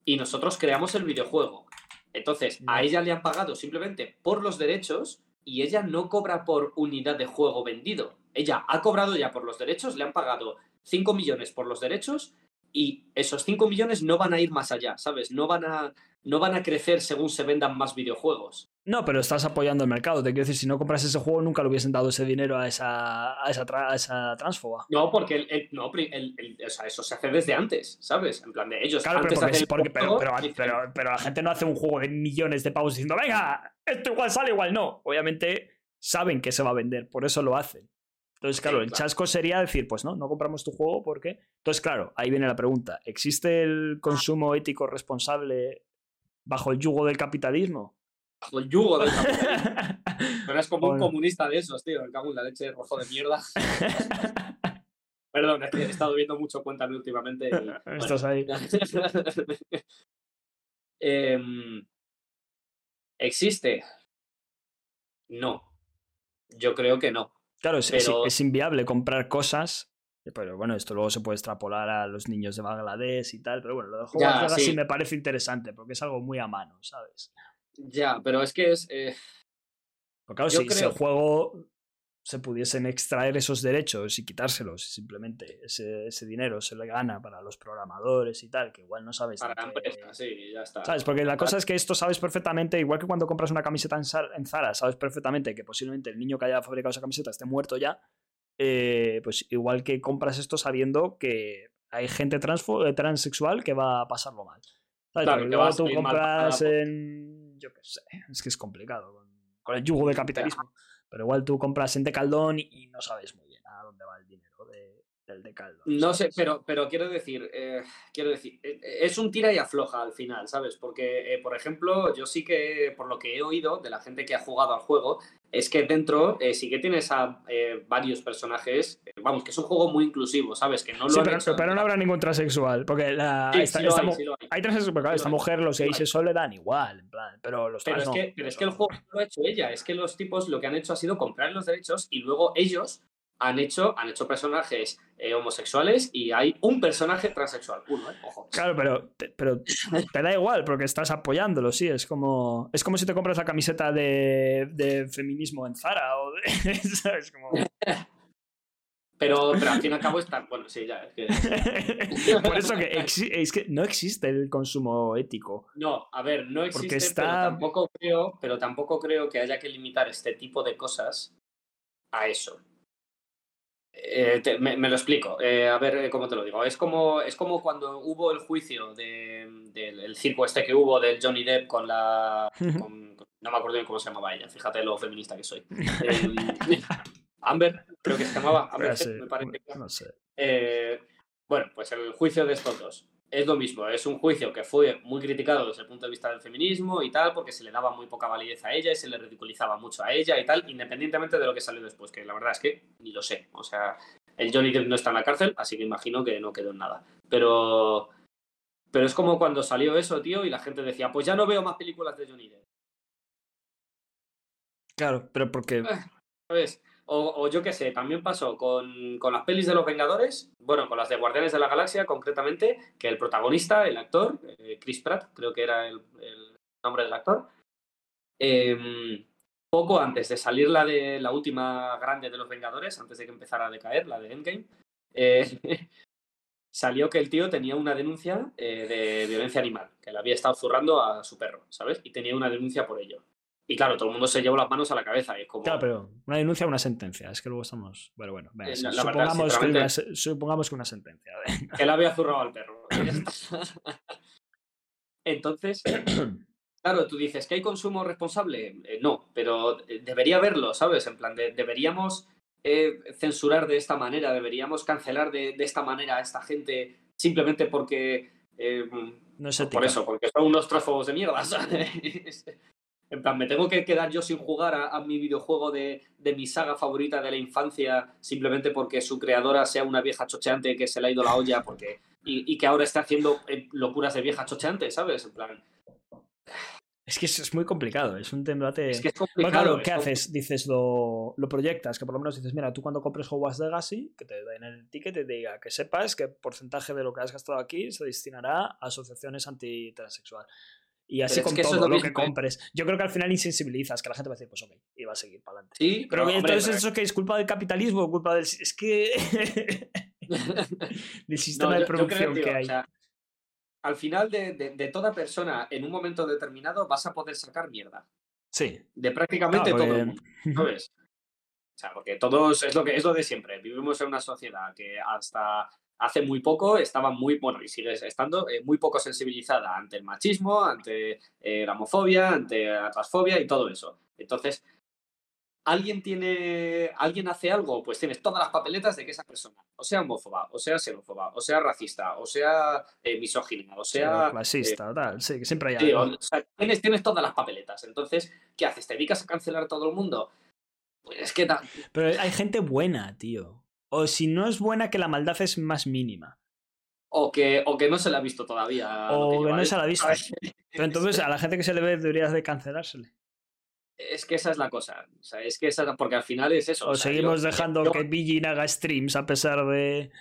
Y nosotros creamos el videojuego. Entonces, a ella le han pagado simplemente por los derechos y ella no cobra por unidad de juego vendido. Ella ha cobrado ya por los derechos, le han pagado 5 millones por los derechos y esos 5 millones no van a ir más allá, ¿sabes? No van a, no van a crecer según se vendan más videojuegos. No, pero estás apoyando el mercado. Te quiero decir, si no compras ese juego, nunca le hubiesen dado ese dinero a esa, a esa, esa transfoba. No, porque el, no, o sea, eso se hace desde antes, ¿sabes? En plan de ellos. Claro, antes pero, pero, pero, pero, la gente no hace un juego de millones de pavos diciendo, venga, esto igual sale, igual no. Obviamente saben que se va a vender, por eso lo hacen. Entonces, claro, el chasco sería decir, pues no, no compramos tu juego porque. Entonces, claro, ahí viene la pregunta. ¿Existe el consumo ético responsable bajo el yugo del capitalismo? Bajo el yugo del capitalismo. Pero es como un comunista de esos, tío. El cago en la leche rojo de mierda. Perdón, he estado viendo mucho Cuéntame últimamente. Y, Estás ahí. Em, ¿Existe? No. Yo creo que no. Claro, es, es, inviable comprar cosas. Pero bueno, esto luego se puede extrapolar a los niños de Bangladesh y tal. Pero bueno, lo de así sí me parece interesante porque es algo muy a mano, ¿sabes? Ya, pero es que es. Eh... Porque claro, si, el juego se pudiesen extraer esos derechos y quitárselos, simplemente ese, ese, dinero se le gana para los programadores y tal, que igual no sabes. Para la empresa, sí, ya está. ¿Sabes? Porque la cosa es que esto sabes perfectamente, igual que cuando compras una camiseta en Zara, sabes perfectamente que posiblemente el niño que haya fabricado esa camiseta esté muerto ya. Eh, pues igual que compras esto sabiendo que hay gente eh, transexual que va a pasarlo mal. ¿Sabes? Claro, que luego tú compras en yo qué sé, es que es complicado con, el yugo del capitalismo. Pero igual tú compras en Decaldón y, y no sabes muy bien a dónde va el dinero de, del Decaldón. No sé, pero, pero quiero decir, eh, quiero decir, eh, es un tira y afloja al final, ¿sabes? Porque, eh, por ejemplo, yo sí que, por lo que he oído de la gente que ha jugado al juego, es que dentro sí que tienes a varios personajes, vamos, que es un juego muy inclusivo, ¿sabes? Que no lo sí, pero, no habrá ningún transexual, porque la, esta, hay, transexual, esta mujer, los gays eso le dan igual, en plan, pero los pero es que, pero es que el juego lo ha hecho ella, es que los tipos lo que han hecho ha sido comprar los derechos y luego ellos han hecho, han hecho personajes eh, homosexuales y hay un personaje transexual, uno, ¿eh? Ojo. Claro, pero, pero te da igual porque estás apoyándolo, sí, es como es como si te compras la camiseta de, de feminismo en Zara o de, ¿sabes? Como... Pero, pero al fin y al cabo está. Bueno, sí, ya. Es que... Por eso que, es que no existe el consumo ético. No, a ver, no existe, está... pero, tampoco creo, pero tampoco creo que haya que limitar este tipo de cosas a eso. Eh, me, lo explico, eh, a ver eh, cómo te lo digo. Es como, es como cuando hubo el juicio del circo este que hubo del Johnny Depp con la... no me acuerdo bien cómo se llamaba ella, fíjate lo feminista que soy. Em, Amber, creo que se llamaba Amber, me parece. No sé. bueno, pues el juicio de estos dos es lo mismo, es un juicio que fue muy criticado desde el punto de vista del feminismo y tal, porque se le daba muy poca validez a ella y se le ridiculizaba mucho a ella y tal, independientemente de lo que salió después, que la verdad es que ni lo sé. O sea, el Johnny Depp no está en la cárcel, así que imagino que no quedó en nada. Pero, pero es como cuando salió eso, tío, y la gente decía, pues ya no veo más películas de Johnny Depp. Claro, pero porque... Eh, ¿Sabes? O, yo qué sé, también pasó con, las pelis de los Vengadores, bueno, con las de Guardianes de la Galaxia concretamente, que el protagonista, el actor, eh, Chris Pratt, creo que era el, nombre del actor, em, poco antes de salir la de la última grande de los Vengadores, antes de que empezara a decaer, la de Endgame, eh, salió que el tío tenía una denuncia eh, de violencia animal, que le había estado zurrando a su perro, ¿sabes? Y tenía una denuncia por ello. Y claro, todo el mundo se llevó las manos a la cabeza. Y como... Claro, pero una denuncia o una sentencia. Es que luego estamos. Bueno, bueno. Eh, supongamos, que una, supongamos, que una, sentencia. Que le había zurrado al perro. Entonces, claro, tú dices que hay consumo responsable. Eh, no, pero eh, debería haberlo, ¿sabes? En plan, de, deberíamos censurar de esta manera, deberíamos cancelar de, de, esta manera a esta gente simplemente porque. no es por eso, porque son unos trófogos de mierda, ¿sabes? En plan, me tengo que quedar yo sin jugar a, mi videojuego de, mi saga favorita de la infancia simplemente porque su creadora sea una vieja chocheante que se le ha ido la olla porque y, que ahora está haciendo eh, locuras de vieja chocheante, ¿sabes? En plan, Es que es, muy complicado, es un debate. Es que es complicado. ¿qué haces? Dices, lo, lo, proyectas, que por lo menos dices, mira, tú cuando compres Hogwarts Legacy, que te den el ticket, te diga que sepas que porcentaje de lo que has gastado aquí se destinará a asociaciones antitransexual. Y así con todo lo, que compres. Yo creo que al final insensibilizas, que la gente va a decir, pues ok, y va a seguir para adelante. Sí, pero, entonces eso que es culpa del capitalismo, culpa del. Es que. del sistema de producción que hay al final de, toda persona en un momento determinado vas a poder sacar mierda. Sí. De prácticamente todo el mundo. ¿Sabes? O sea, porque todos es lo que es lo de siempre. Vivimos en una sociedad que hasta hace muy poco estaba muy, bueno, y sigue estando eh, muy poco sensibilizada ante el machismo, ante eh, la homofobia, ante la transfobia y todo eso. Entonces, alguien tiene, alguien hace algo, pues tienes todas las papeletas de que esa persona, o sea homófoba, o sea xenófoba, o sea racista, o sea eh, misógina, o sea... clasista, eh, tal, sí, que siempre hay algo. tienes, tienes todas las papeletas. Entonces, ¿qué haces? ¿Te dedicas a cancelar a todo el mundo? Pues es que... Pero hay gente buena, tío. O si no es buena, que la maldad es más mínima. O que, o que no se la ha visto todavía. O que, no se la ha visto. Pero entonces a la gente que se le ve debería de cancelársele. Es que esa es la cosa. O sea, es que esa, porque al final es eso. O, seguimos dejando que Billin haga streams a pesar de.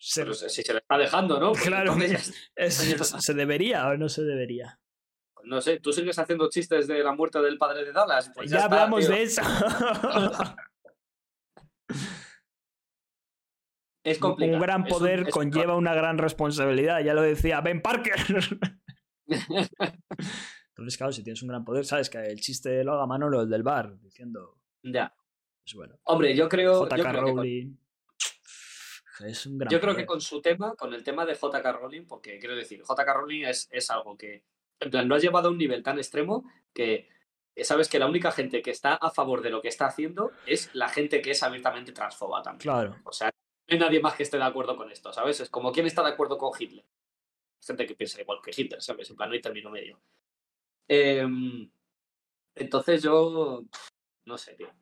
Ser... si se le está dejando, ¿no? claro, ¿se debería o no se debería? No sé, tú sigues haciendo chistes de la muerte del padre de Dallas. Pues ya, hablamos de eso. es complicado. Un gran poder conlleva una gran responsabilidad, ya lo decía Ben Parker. Entonces, claro, si tienes un gran poder, sabes que el chiste lo haga Manolo, el del bar, diciendo. Ya. Es bueno. Hombre, yo creo. JK Rowling. Es un gran Yo creo que con su tema, con el tema de JK Rowling, porque quiero decir, JK Rowling es, es algo que. En plan, lo ha llevado a un nivel tan extremo que sabes que la única gente que está a favor de lo que está haciendo es la gente que es abiertamente transfoba también. Claro. O sea, hay nadie más que esté de acuerdo con esto, ¿sabes? Es como quién está de acuerdo con Hitler. Gente que piensa igual que Hitler, ¿sabes? En plan, no hay término medio. Em, entonces yo, no sé, tío.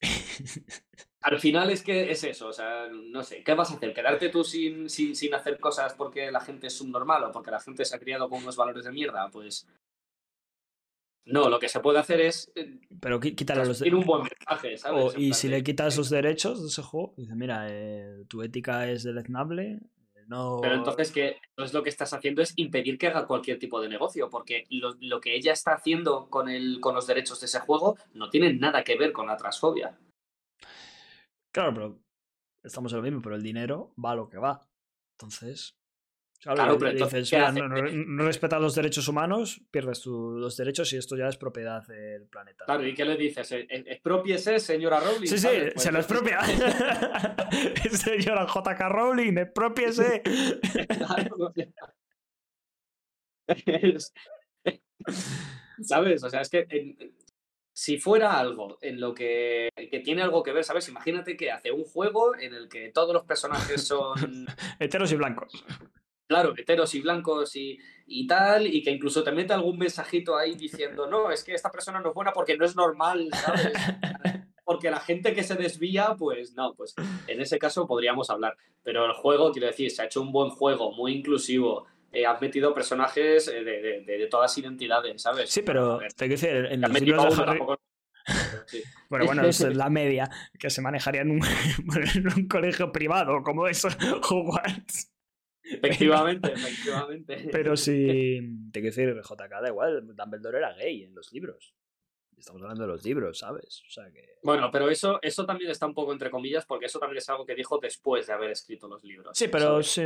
Al final es que es eso, o sea, no sé, ¿qué vas a hacer? ¿Quedarte tú sin, sin, sin hacer cosas porque la gente es subnormal o porque la gente se ha criado con unos valores de mierda? Pues no, lo que se puede hacer es. Eh, Pero quitarle los un buen mensaje, ¿sabes? y si le quitas los derechos de ese juego, dice, mira, eh, tu ética es deleznable, pero entonces, que entonces lo que estás haciendo es impedir que haga cualquier tipo de negocio, porque lo, que ella está haciendo con, el, con los derechos de ese juego no tiene nada que ver con la transfobia. Claro, pero estamos en lo mismo, pero el dinero va a lo que va. Entonces, Claro, pero dices, no, respetas los derechos humanos, pierdes los derechos y esto ya es propiedad del planeta. Claro, ¿y qué le dices? Expropiese, señora Rowling. Sí, sí, se pues lo expropia. señora JK Rowling, expropiese. ¿Sabes? O sea, es que si fuera algo en lo que, que, tiene algo que ver, ¿sabes? Imagínate que hace un juego en el que todos los personajes son. Heteros y blancos claro, heteros y blancos y, y, tal, y que incluso te mete algún mensajito ahí diciendo, no, es que esta persona no es buena porque no es normal, ¿sabes? porque la gente que se desvía, pues no, pues en ese caso podríamos hablar. Pero el juego, quiero decir, se ha hecho un buen juego, muy inclusivo. Eh, has metido personajes eh, de, de, todas identidades, ¿sabes? Sí, pero te quiero decir, en los libros de Harry... Bueno, bueno, es la media que se manejaría en un, en un colegio privado como eso, Hogwarts. Efectivamente, efectivamente. Pero si. Te quiero decir, JK da igual, Dumbledore era gay en los libros. Estamos hablando de los libros, ¿sabes? O sea que... Bueno, pero eso, eso también está un poco entre comillas, porque eso también es algo que dijo después de haber escrito los libros. Sí, pero si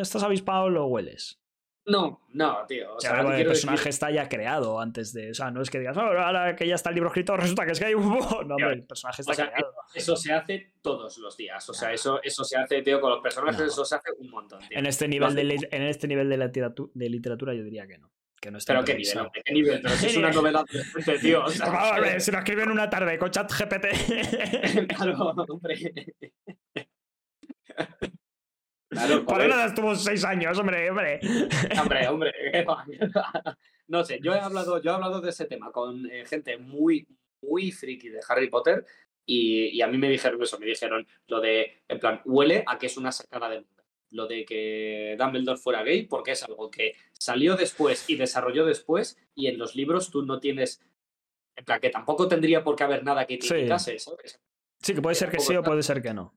estás avispado, lo hueles. No, no, tío. O, sea, el personaje está ya creado antes de. O sea, no es que digas, ahora que ya está el libro escrito, resulta que es que hay un. No, hombre, el personaje está creado. Eso se hace todos los días. O sea, eso, eso se hace, tío, con los personajes, eso se hace un montón. En este nivel, de, en este nivel de, literatura, de literatura, yo diría que no. Que no está pero qué nivel, qué nivel, pero si es una novela de tío. O sea, si lo escriben una tarde con chat GPT. claro, hombre. Para nada estuvo seis años, hombre, hombre. Hombre, hombre. no sé, yo he hablado, yo he hablado de ese tema con eh, gente muy, muy friki de Harry Potter y, a mí me dijeron eso, me dijeron lo de, en plan, huele a que es una sacada de mundo. lo de que Dumbledore fuera gay, porque es algo que salió después y desarrolló después, y en los libros tú no tienes. En plan, que tampoco tendría por qué haber nada que te indicase, ¿sabes? Sí, que puede ser que sí o puede ser que no.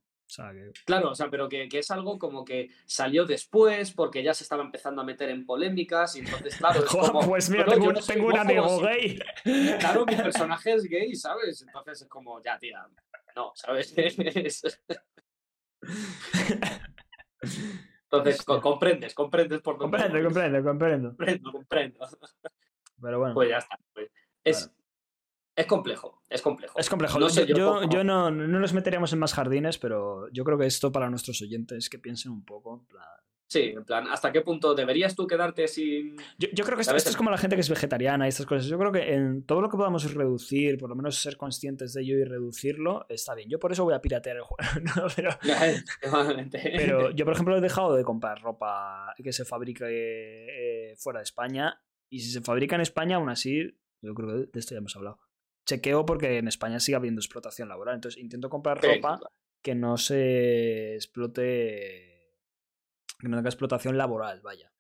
Claro, o sea, pero que, es algo como que salió después porque ya se estaba empezando a meter en polémicas y entonces, claro, es como, pues mira, tengo, un amigo gay. Claro, mi personaje es gay, ¿sabes? Entonces es como, ya, tía, no, ¿sabes? Entonces, comprendes, comprendes por dónde. Comprendo, comprendo, comprendo. Comprendo, comprendo. Pero bueno. Pues ya está. Pues. Es, es complejo, es complejo. Es complejo. yo, yo, no, no, nos meteríamos en más jardines, pero yo creo que esto para nuestros oyentes que piensen un poco. Sí, en plan, ¿hasta qué punto deberías tú quedarte sin...? Yo, creo que esto, es como la gente que es vegetariana y estas cosas. Yo creo que en todo lo que podamos reducir, por lo menos ser conscientes de ello y reducirlo, está bien. Yo por eso voy a piratear el juego. pero, pero, yo, por ejemplo, he dejado de comprar ropa que se fabrique eh, fuera de España. Y si se fabrica en España, aún así, yo creo que de esto ya hemos hablado chequeo porque en España sigue habiendo explotación laboral. Entonces intento comprar ropa que no se explote, que no tenga explotación laboral, vaya.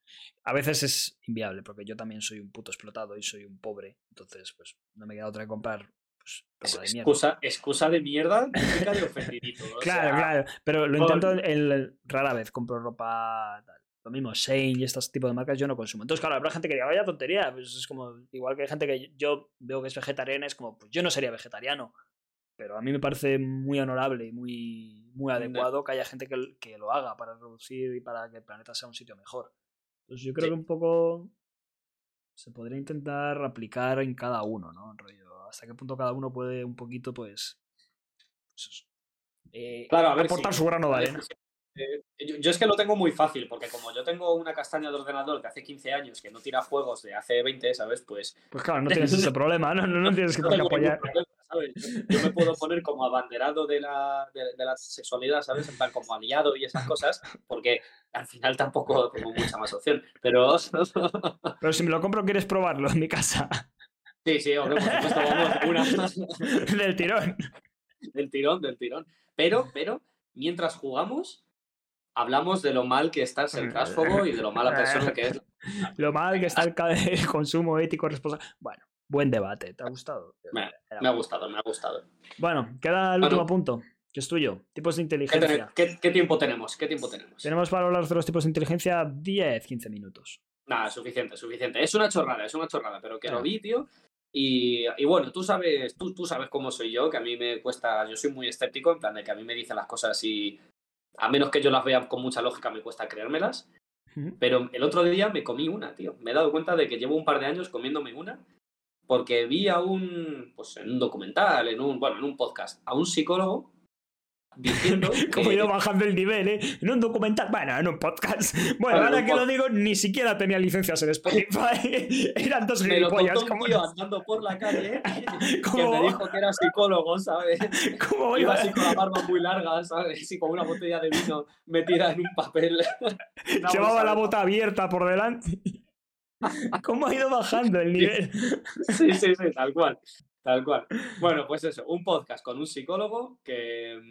A veces es inviable porque yo también soy un puto explotado y soy un pobre. Entonces, pues no me queda otra que comprar pues, ropa de mierda. Excusa, excusa de mierda, de ofendidito. claro, claro. Pero lo intento el, rara vez compro ropa lo mismo, Shane y estos tipos de marcas yo no consumo. Entonces, claro, habrá gente que diga, vaya tontería. Pues es como, igual que hay gente que yo veo que es vegetariana, es como, pues yo no sería vegetariano. Pero a mí me parece muy honorable y muy, muy adecuado que haya gente que, que, lo haga para reducir y para que el planeta sea un sitio mejor. Pues yo creo que un poco se podría intentar aplicar en cada uno, ¿no? Rollo, hasta qué punto cada uno puede un poquito, pues. pues eh, claro, a ver, aportar su grano de arena. Eh, yo, es que lo tengo muy fácil, porque como yo tengo una castaña de ordenador de hace 15 años que no tira juegos de hace 20, ¿sabes? Pues. Pues claro, no tienes ese problema, ¿no? No, tienes que apoyar. Yo me puedo poner como abanderado de la, de, la sexualidad, ¿sabes? En plan, como aliado y esas cosas, porque al final tampoco tengo mucha más opción. Pero. Pero si me lo compro, ¿quieres probarlo en mi casa? Sí, sí, hombre, por supuesto, vamos, una. del tirón. Del tirón, del tirón. Pero, pero, mientras jugamos hablamos de lo mal que está el sercásfobo y de lo mala persona que es. lo mal que está el, consumo ético responsable. Bueno, buen debate. ¿Te ha gustado? Me, ha gustado, me ha gustado. Bueno, queda el último punto, que es tuyo. Tipos de inteligencia. ¿Qué, tiempo tenemos? ¿Qué tiempo tenemos? Tenemos para hablar de los tipos de inteligencia 10, 15 minutos. Nada, suficiente, suficiente. Es una chorrada, es una chorrada, pero que lo vi, tío. Y, y, bueno, tú sabes, tú, tú sabes cómo soy yo, que a mí me cuesta, yo soy muy escéptico, en plan de que a mí me dicen las cosas y a menos que yo las vea con mucha lógica, me cuesta creérmelas. Pero el otro día me comí una, tío. Me he dado cuenta de que llevo un par de años comiéndome una porque vi a un, pues en un documental, en un, bueno, en un podcast, a un psicólogo diciendo. Como he ido bajando el nivel, ¿eh? En un documental, bueno, en un podcast. Bueno, ahora que lo digo, ni siquiera tenía licencias en Spotify. Eran dos gilipollas. como tío andando por la calle que me dijo que era psicólogo, ¿sabes? ¿Cómo iba así con la barba muy larga, ¿sabes? Y con una botella de vino metida en un papel. Llevaba la bota abierta por delante. ¿Cómo ha ido bajando el nivel? Sí, sí, sí, tal cual. Tal cual. Bueno, pues eso, un podcast con un psicólogo que,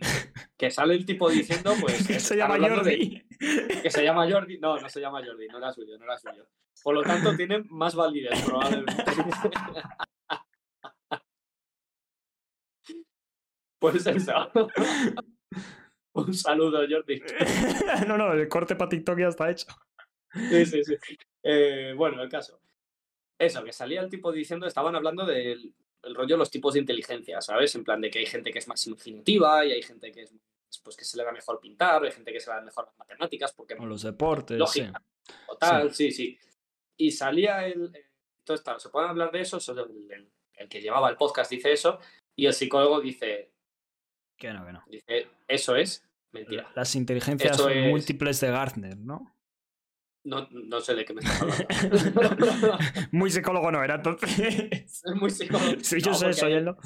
que sale el tipo diciendo, pues. Que se llama Jordi. que se llama Jordi. No, no se llama Jordi, no era suyo, no era suyo. Por lo tanto, tiene más validez, probablemente. pues eso. un saludo, Jordi. no, no, el corte para TikTok ya está hecho. Sí, sí, sí. Eh, bueno, el caso. Eso, que salía el tipo diciendo, estaban hablando del el rollo los tipos de inteligencia, ¿sabes? En plan de que hay gente que es más imaginativa y hay gente que es pues que se le da mejor pintar, hay gente que se le da mejor las matemáticas, porque o los deportes, lógica, sí. Total, sí. sí, Y salía el, entonces claro, se pueden hablar de eso, el, el, que llevaba el podcast dice eso y el psicólogo dice que no, que no. Dice, eso es mentira. Las inteligencias son múltiples de Gartner, ¿no? No, no sé de qué me estás hablando. muy psicólogo no era, entonces. Es muy psicólogo. Sí, yo sé, soy él, ¿no?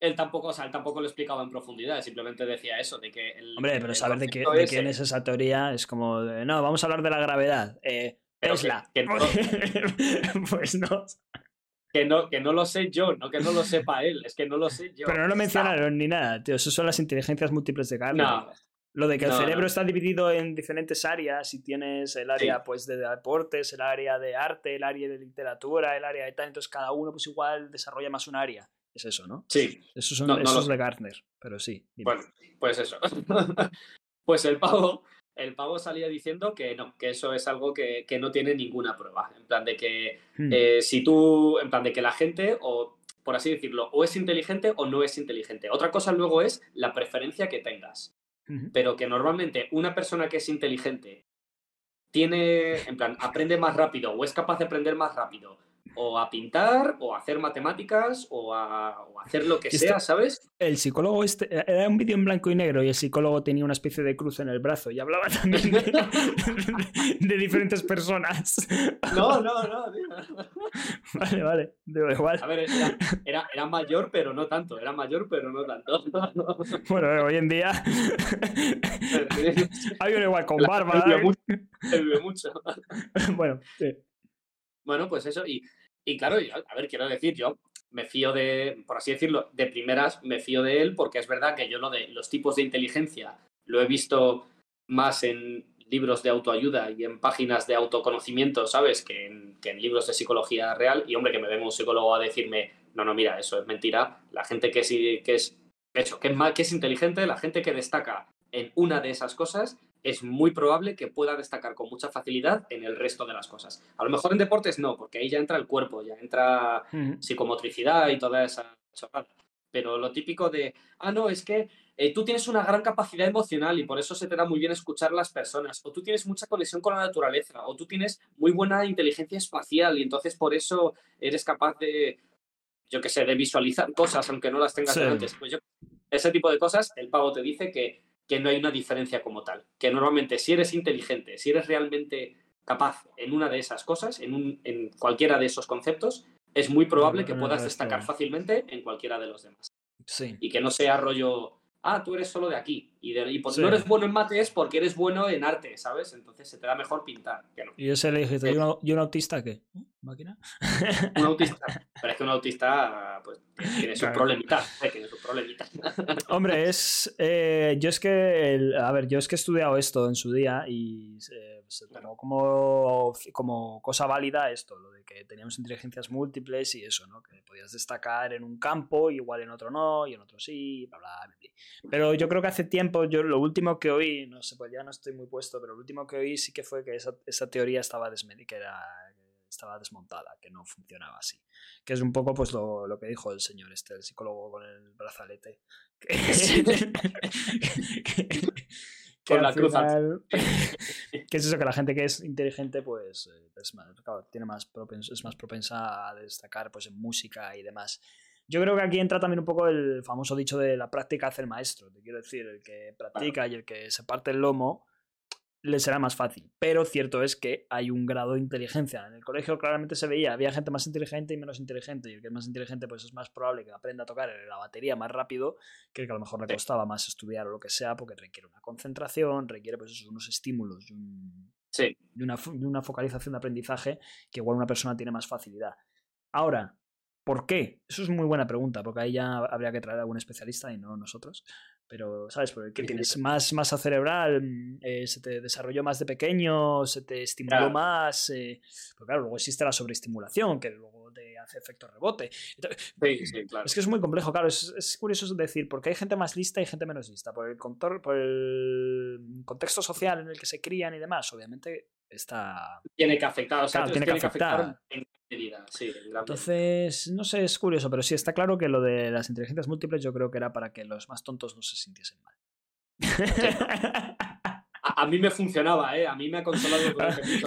Él tampoco, o sea, él tampoco lo explicaba en profundidad, simplemente decía eso, de que... El, Hombre, pero saber de, qué, de quién es esa teoría es como, no, vamos a hablar de la gravedad. Eh, Tesla. Que, no, pues no. Que no, que no lo sé yo, no que no lo sepa él, es que no lo sé yo. Pero no lo mencionaron ni nada, tío, eso son las inteligencias múltiples de Gartner. No, Lo de que el cerebro está dividido en diferentes áreas y tienes el área pues de deportes, el área de arte, el área de literatura, el área de tal, entonces cada uno pues igual desarrolla más un área. Es eso, ¿no? Sí. Eso, son, eso es de Gartner, pero sí. Bueno, pues eso. pues el pavo, el pavo salía diciendo que no, que eso es algo que, que no tiene ninguna prueba. En plan de que hmm. eh, si tú, en plan de que la gente, o por así decirlo, o es inteligente o no es inteligente. Otra cosa luego es la preferencia que tengas. Pero que normalmente una persona que es inteligente tiene, en plan, aprende más rápido o es capaz de aprender más rápido o a pintar, o a hacer matemáticas, o a, hacer lo que sea, ¿sabes? El psicólogo este, eh, era un vídeo en blanco y negro y el psicólogo tenía una especie de cruz en el brazo y hablaba también de, diferentes personas. No, no, no. Vale, vale, digo igual. A ver, era, era, mayor, pero no tanto. Era mayor, pero no tanto. Bueno, hoy en día hay un igual con barba. vive mucho. Bueno, sí. Bueno, pues eso, y, y claro, a ver, quiero decir, yo me fío de, por así decirlo, de primeras me fío de él porque es verdad que yo lo de los tipos de inteligencia lo he visto más en libros de autoayuda y en páginas de autoconocimiento, ¿sabes? Que en, que en libros de psicología real. Y hombre, que me venga un psicólogo a decirme, no, no, mira, eso es mentira. La gente que, sí, que es eso, que es, que es inteligente, la gente que destaca en una de esas cosas, es muy probable que pueda destacar con mucha facilidad en el resto de las cosas. A lo mejor en deportes no, porque ahí ya entra el cuerpo, ya entra psicomotricidad y toda esa chorrada. Pero lo típico de, ah, no, es que eh, tú tienes una gran capacidad emocional y por eso se te da muy bien escuchar a las personas, o tú tienes mucha conexión con la naturaleza, o tú tienes muy buena inteligencia espacial y entonces por eso eres capaz de, yo qué sé, de visualizar cosas aunque no las tengas antes. Pues yo, ese tipo de cosas, el pavo te dice que que no hay una diferencia como tal. Que normalmente si eres inteligente, si eres realmente capaz en una de esas cosas, en, un, en cualquiera de esos conceptos, es muy probable que puedas destacar fácilmente en cualquiera de los demás. Sí. Y que no sea rollo, ah, tú eres solo de aquí. Y, de, y no eres bueno en mate es porque eres bueno en arte, ¿sabes? Entonces se te da mejor pintar. Que no. Y ese le dijiste, ¿y un autista qué? ¿Máquina? un autista. Pero es que un autista pues, tiene sus problemitas. Tiene sus problemitas. Hombre, es. Eh, yo es que. a ver, yo es que he estudiado esto en su día y eh, se tomó como, como cosa válida esto, lo de que teníamos inteligencias múltiples y eso, ¿no? Que podías destacar en un campo, igual en otro no, y en otro sí, bla, bla, bla. Pero yo creo que hace tiempo, yo lo último que oí, no sé, pues ya no estoy muy puesto, pero lo último que oí sí que fue que esa, esa teoría estaba, que era, estaba desmontada, que no funcionaba así. Que es un poco pues lo, lo que dijo el señor este, el psicólogo con el brazalete. Que, con la cruz que es eso que la gente que es inteligente pues eh, es más, tiene más es más propensa a destacar pues en música y demás. Yo creo que aquí entra también un poco el famoso dicho de la práctica hace el maestro te quiero decir el que practica y el que se parte el lomo le será más fácil. Pero cierto es que hay un grado de inteligencia. En el colegio claramente se veía, había gente más inteligente y menos inteligente. Y el que es más inteligente, pues es más probable que aprenda a tocar la batería más rápido que el que a lo mejor le costaba más estudiar o lo que sea, porque requiere una concentración, requiere pues unos estímulos y, una, y una focalización de aprendizaje que igual una persona tiene más facilidad. Ahora, ¿Por qué? Eso es muy buena pregunta, porque ahí ya habría que traer a algún especialista y no nosotros. Pero, ¿sabes? Porque tienes más masa cerebral, mm, eh, se te desarrolló más de pequeño, se te estimuló más. Eh, pero claro, luego existe la sobreestimulación, que luego te hace efecto rebote. sí, sí, claro. Es que es muy complejo, claro. Es, es, curioso decir, porque hay gente más lista y gente menos lista. Por el, por el contexto social en el que se crían y demás, obviamente está. Tiene que afectar, o sea, tiene, que afectar. Entonces, no sé, es curioso, pero sí está claro que lo de las inteligencias múltiples yo creo que era para que los más tontos no se sintiesen mal. A, mí me funcionaba, ¿eh? A mí me ha consolado.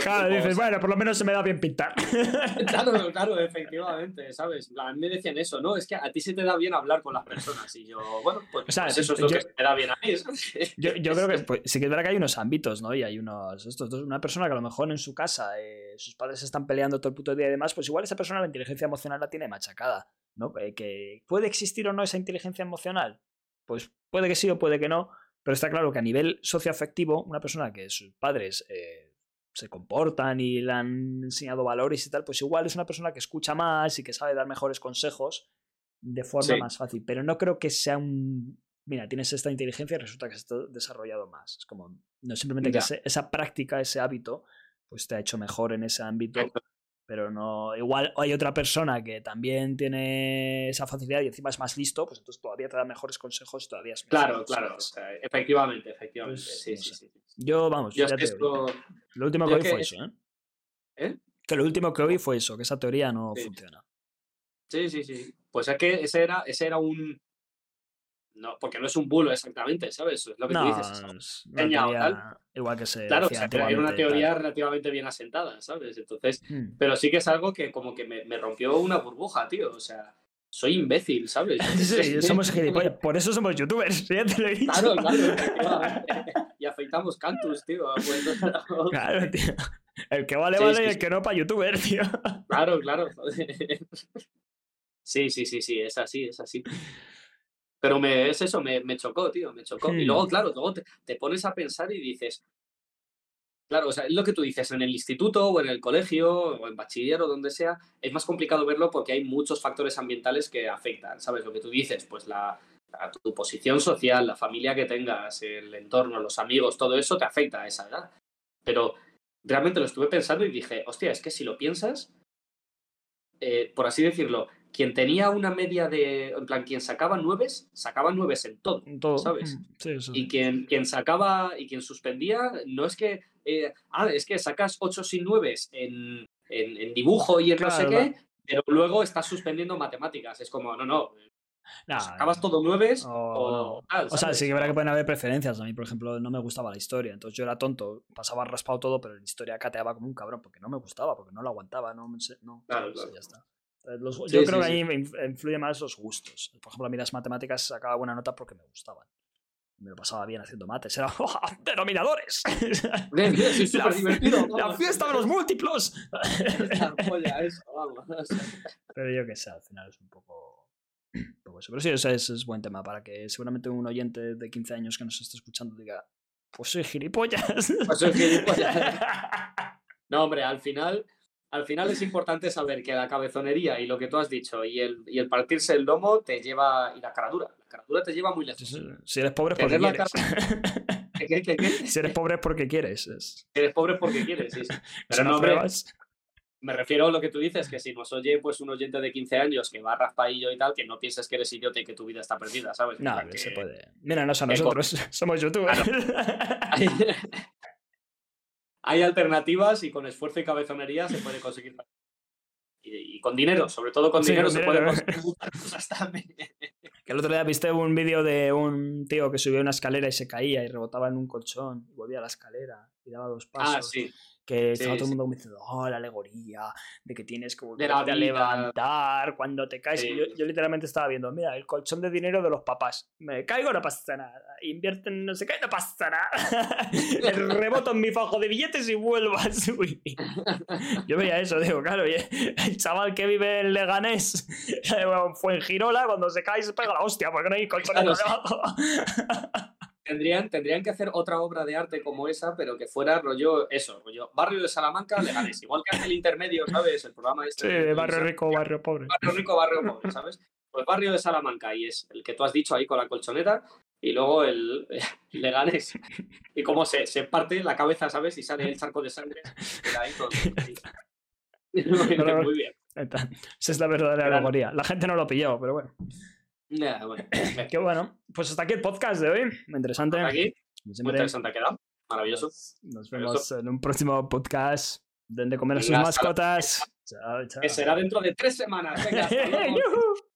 claro, dices, bueno, por lo menos se me da bien pintar. claro, claro, efectivamente, ¿sabes? A mí me decían eso, ¿no? Es que a ti se te da bien hablar con las personas. Y yo, bueno, pues, pues eso es lo que me da bien a mí. yo, yo, creo que pues, sí que es verdad que hay unos ámbitos, ¿no? Y hay unos. Estos, una persona que a lo mejor en su casa eh, sus padres están peleando todo el puto día y demás, pues igual esa persona la inteligencia emocional la tiene machacada, ¿no? Eh, que puede existir o no esa inteligencia emocional. Pues puede que sí o puede que no pero está claro que a nivel socioafectivo, una persona que sus padres eh, se comportan y le han enseñado valores y tal, pues igual es una persona que escucha más y que sabe dar mejores consejos de forma más fácil. Pero no creo que sea un mira, tienes esta inteligencia y resulta que has desarrollado más. Es como, no simplemente que esa práctica, ese hábito, pues te ha hecho mejor en ese ámbito. Pero no, igual hay otra persona que también tiene esa facilidad y encima es más listo, pues entonces todavía te da mejores consejos, todavía es mejor. Claro, claro, efectivamente, efectivamente. Pues, sí, sí, sí, Yo, vamos, Yo lo último que oí fue eso, ¿eh? ¿eh? Que lo último que oí fue eso, que esa teoría no funciona. Sí, sí, sí. Pues es que ese era, ese era un, no, porque no es un bulo exactamente, ¿sabes? Es lo que tú dices. igual que se. Claro, era una teoría relativamente bien asentada, ¿sabes? Entonces, hmm. pero sí que es algo que como que me, rompió una burbuja, tío. O sea, soy imbécil, ¿sabes? Sí, somos gilipollas. Por eso somos youtubers, ya te lo he dicho. Claro, claro. y afeitamos cantus, tío. claro, tío. El que vale, vale, y el que no para youtuber, tío. Claro, claro. Sí, sí, sí, sí, es así, es así. Pero me, es eso, me, me chocó, tío, me chocó. Y luego, claro, luego te, pones a pensar y dices, claro, o sea, es lo que tú dices, en el instituto o en el colegio o en bachiller o donde sea, es más complicado verlo porque hay muchos factores ambientales que afectan, ¿sabes? Lo que tú dices, pues la, tu posición social, la familia que tengas, el entorno, los amigos, todo eso te afecta a esa edad. Pero realmente lo estuve pensando y dije, hostia, es que si lo piensas, eh, por así decirlo, quien tenía una media de, en plan, quien sacaba nueves, sacaba nueves en todo, todo. ¿sabes? Mm, y quien, quien sacaba y quien suspendía, no es que, eh, ah, es que sacas ocho sin nueves en, en, dibujo y en no sé qué, pero luego estás suspendiendo matemáticas. Es como, no, no. sacabas todo nueves o, o sea, sí que verá que pueden haber preferencias. A mí, por ejemplo, no me gustaba la historia. Entonces yo era tonto, pasaba raspado todo, pero la historia cateaba como un cabrón porque no me gustaba, porque no lo aguantaba. No, no claro, claro. ya está. Eh, yo creo que ahí influye más los gustos. Por ejemplo, a mí las matemáticas sacaba buena nota porque me gustaban. Me lo pasaba bien haciendo mates. Era denominadores. la, divertido. La fiesta de los múltiplos. Pero yo qué sé, al final es un poco, eso. Pero sí, ese, es buen tema para que seguramente un oyente de 15 años que nos esté escuchando diga: Pues soy gilipollas. Pues soy gilipollas. No, hombre, al final al final es importante saber que la cabezonería y lo que tú has dicho y el, y el partirse el lomo te lleva, y la caradura, la caradura te lleva muy lejos. Si eres pobre es porque quieres. Si eres pobre es porque quieres. Si eres pobre es porque quieres, sí. Pero no, me, me refiero a lo que tú dices, que si nos oye pues un oyente de 15 años que va raspadillo y tal, que no pienses que eres idiota y que tu vida está perdida, ¿sabes? No, que, se puede. Míranos a nosotros, somos youtubers hay alternativas y con esfuerzo y cabezonería se puede conseguir. Y, con dinero, sobre todo con dinero, se puede conseguir muchas cosas también. Que el otro día viste un vídeo de un tío que subía una escalera y se caía y rebotaba en un colchón y volvía a la escalera y daba dos ah, pasos. Ah, sí que estaba todo el mundo diciendo, oh, la alegoría de que tienes que volver a levantar cuando te caes. Yo, yo, literalmente estaba viendo, mira, el colchón de dinero de los papás. Me caigo, no pasa nada. Invierten, no sé qué, no pasa nada. Reboto en mi fajo de billetes y vuelvo a subir. Yo veía eso, digo, claro, el chaval que vive en Leganés fue en Girola, cuando se cae se pega la hostia, porque no hay colchón claro, debajo. Tendrían, tendrían que hacer otra obra de arte como esa, pero que fuera rollo eso, rollo barrio de Salamanca, Leganés. Igual que hace el intermedio, ¿sabes? El programa este. Sí, barrio rico, barrio pobre. Barrio rico, barrio pobre, ¿sabes? Pues barrio de Salamanca, y es el que tú has dicho ahí con la colchoneta, y luego el, Leganés. Y cómo se, se parte la cabeza, ¿sabes? Y sale el charco de sangre. Ahí todo, Muy bien. Esa es la verdadera alegoría. La gente no lo pilló, pero bueno. Bueno. Qué bueno. Pues hasta aquí el podcast de hoy. Muy interesante. Hasta aquí. Muy interesante ha quedado. Maravilloso. Nos vemos en un próximo podcast donde comer sus mascotas. Chao, chao. Que será dentro de tres semanas. Venga,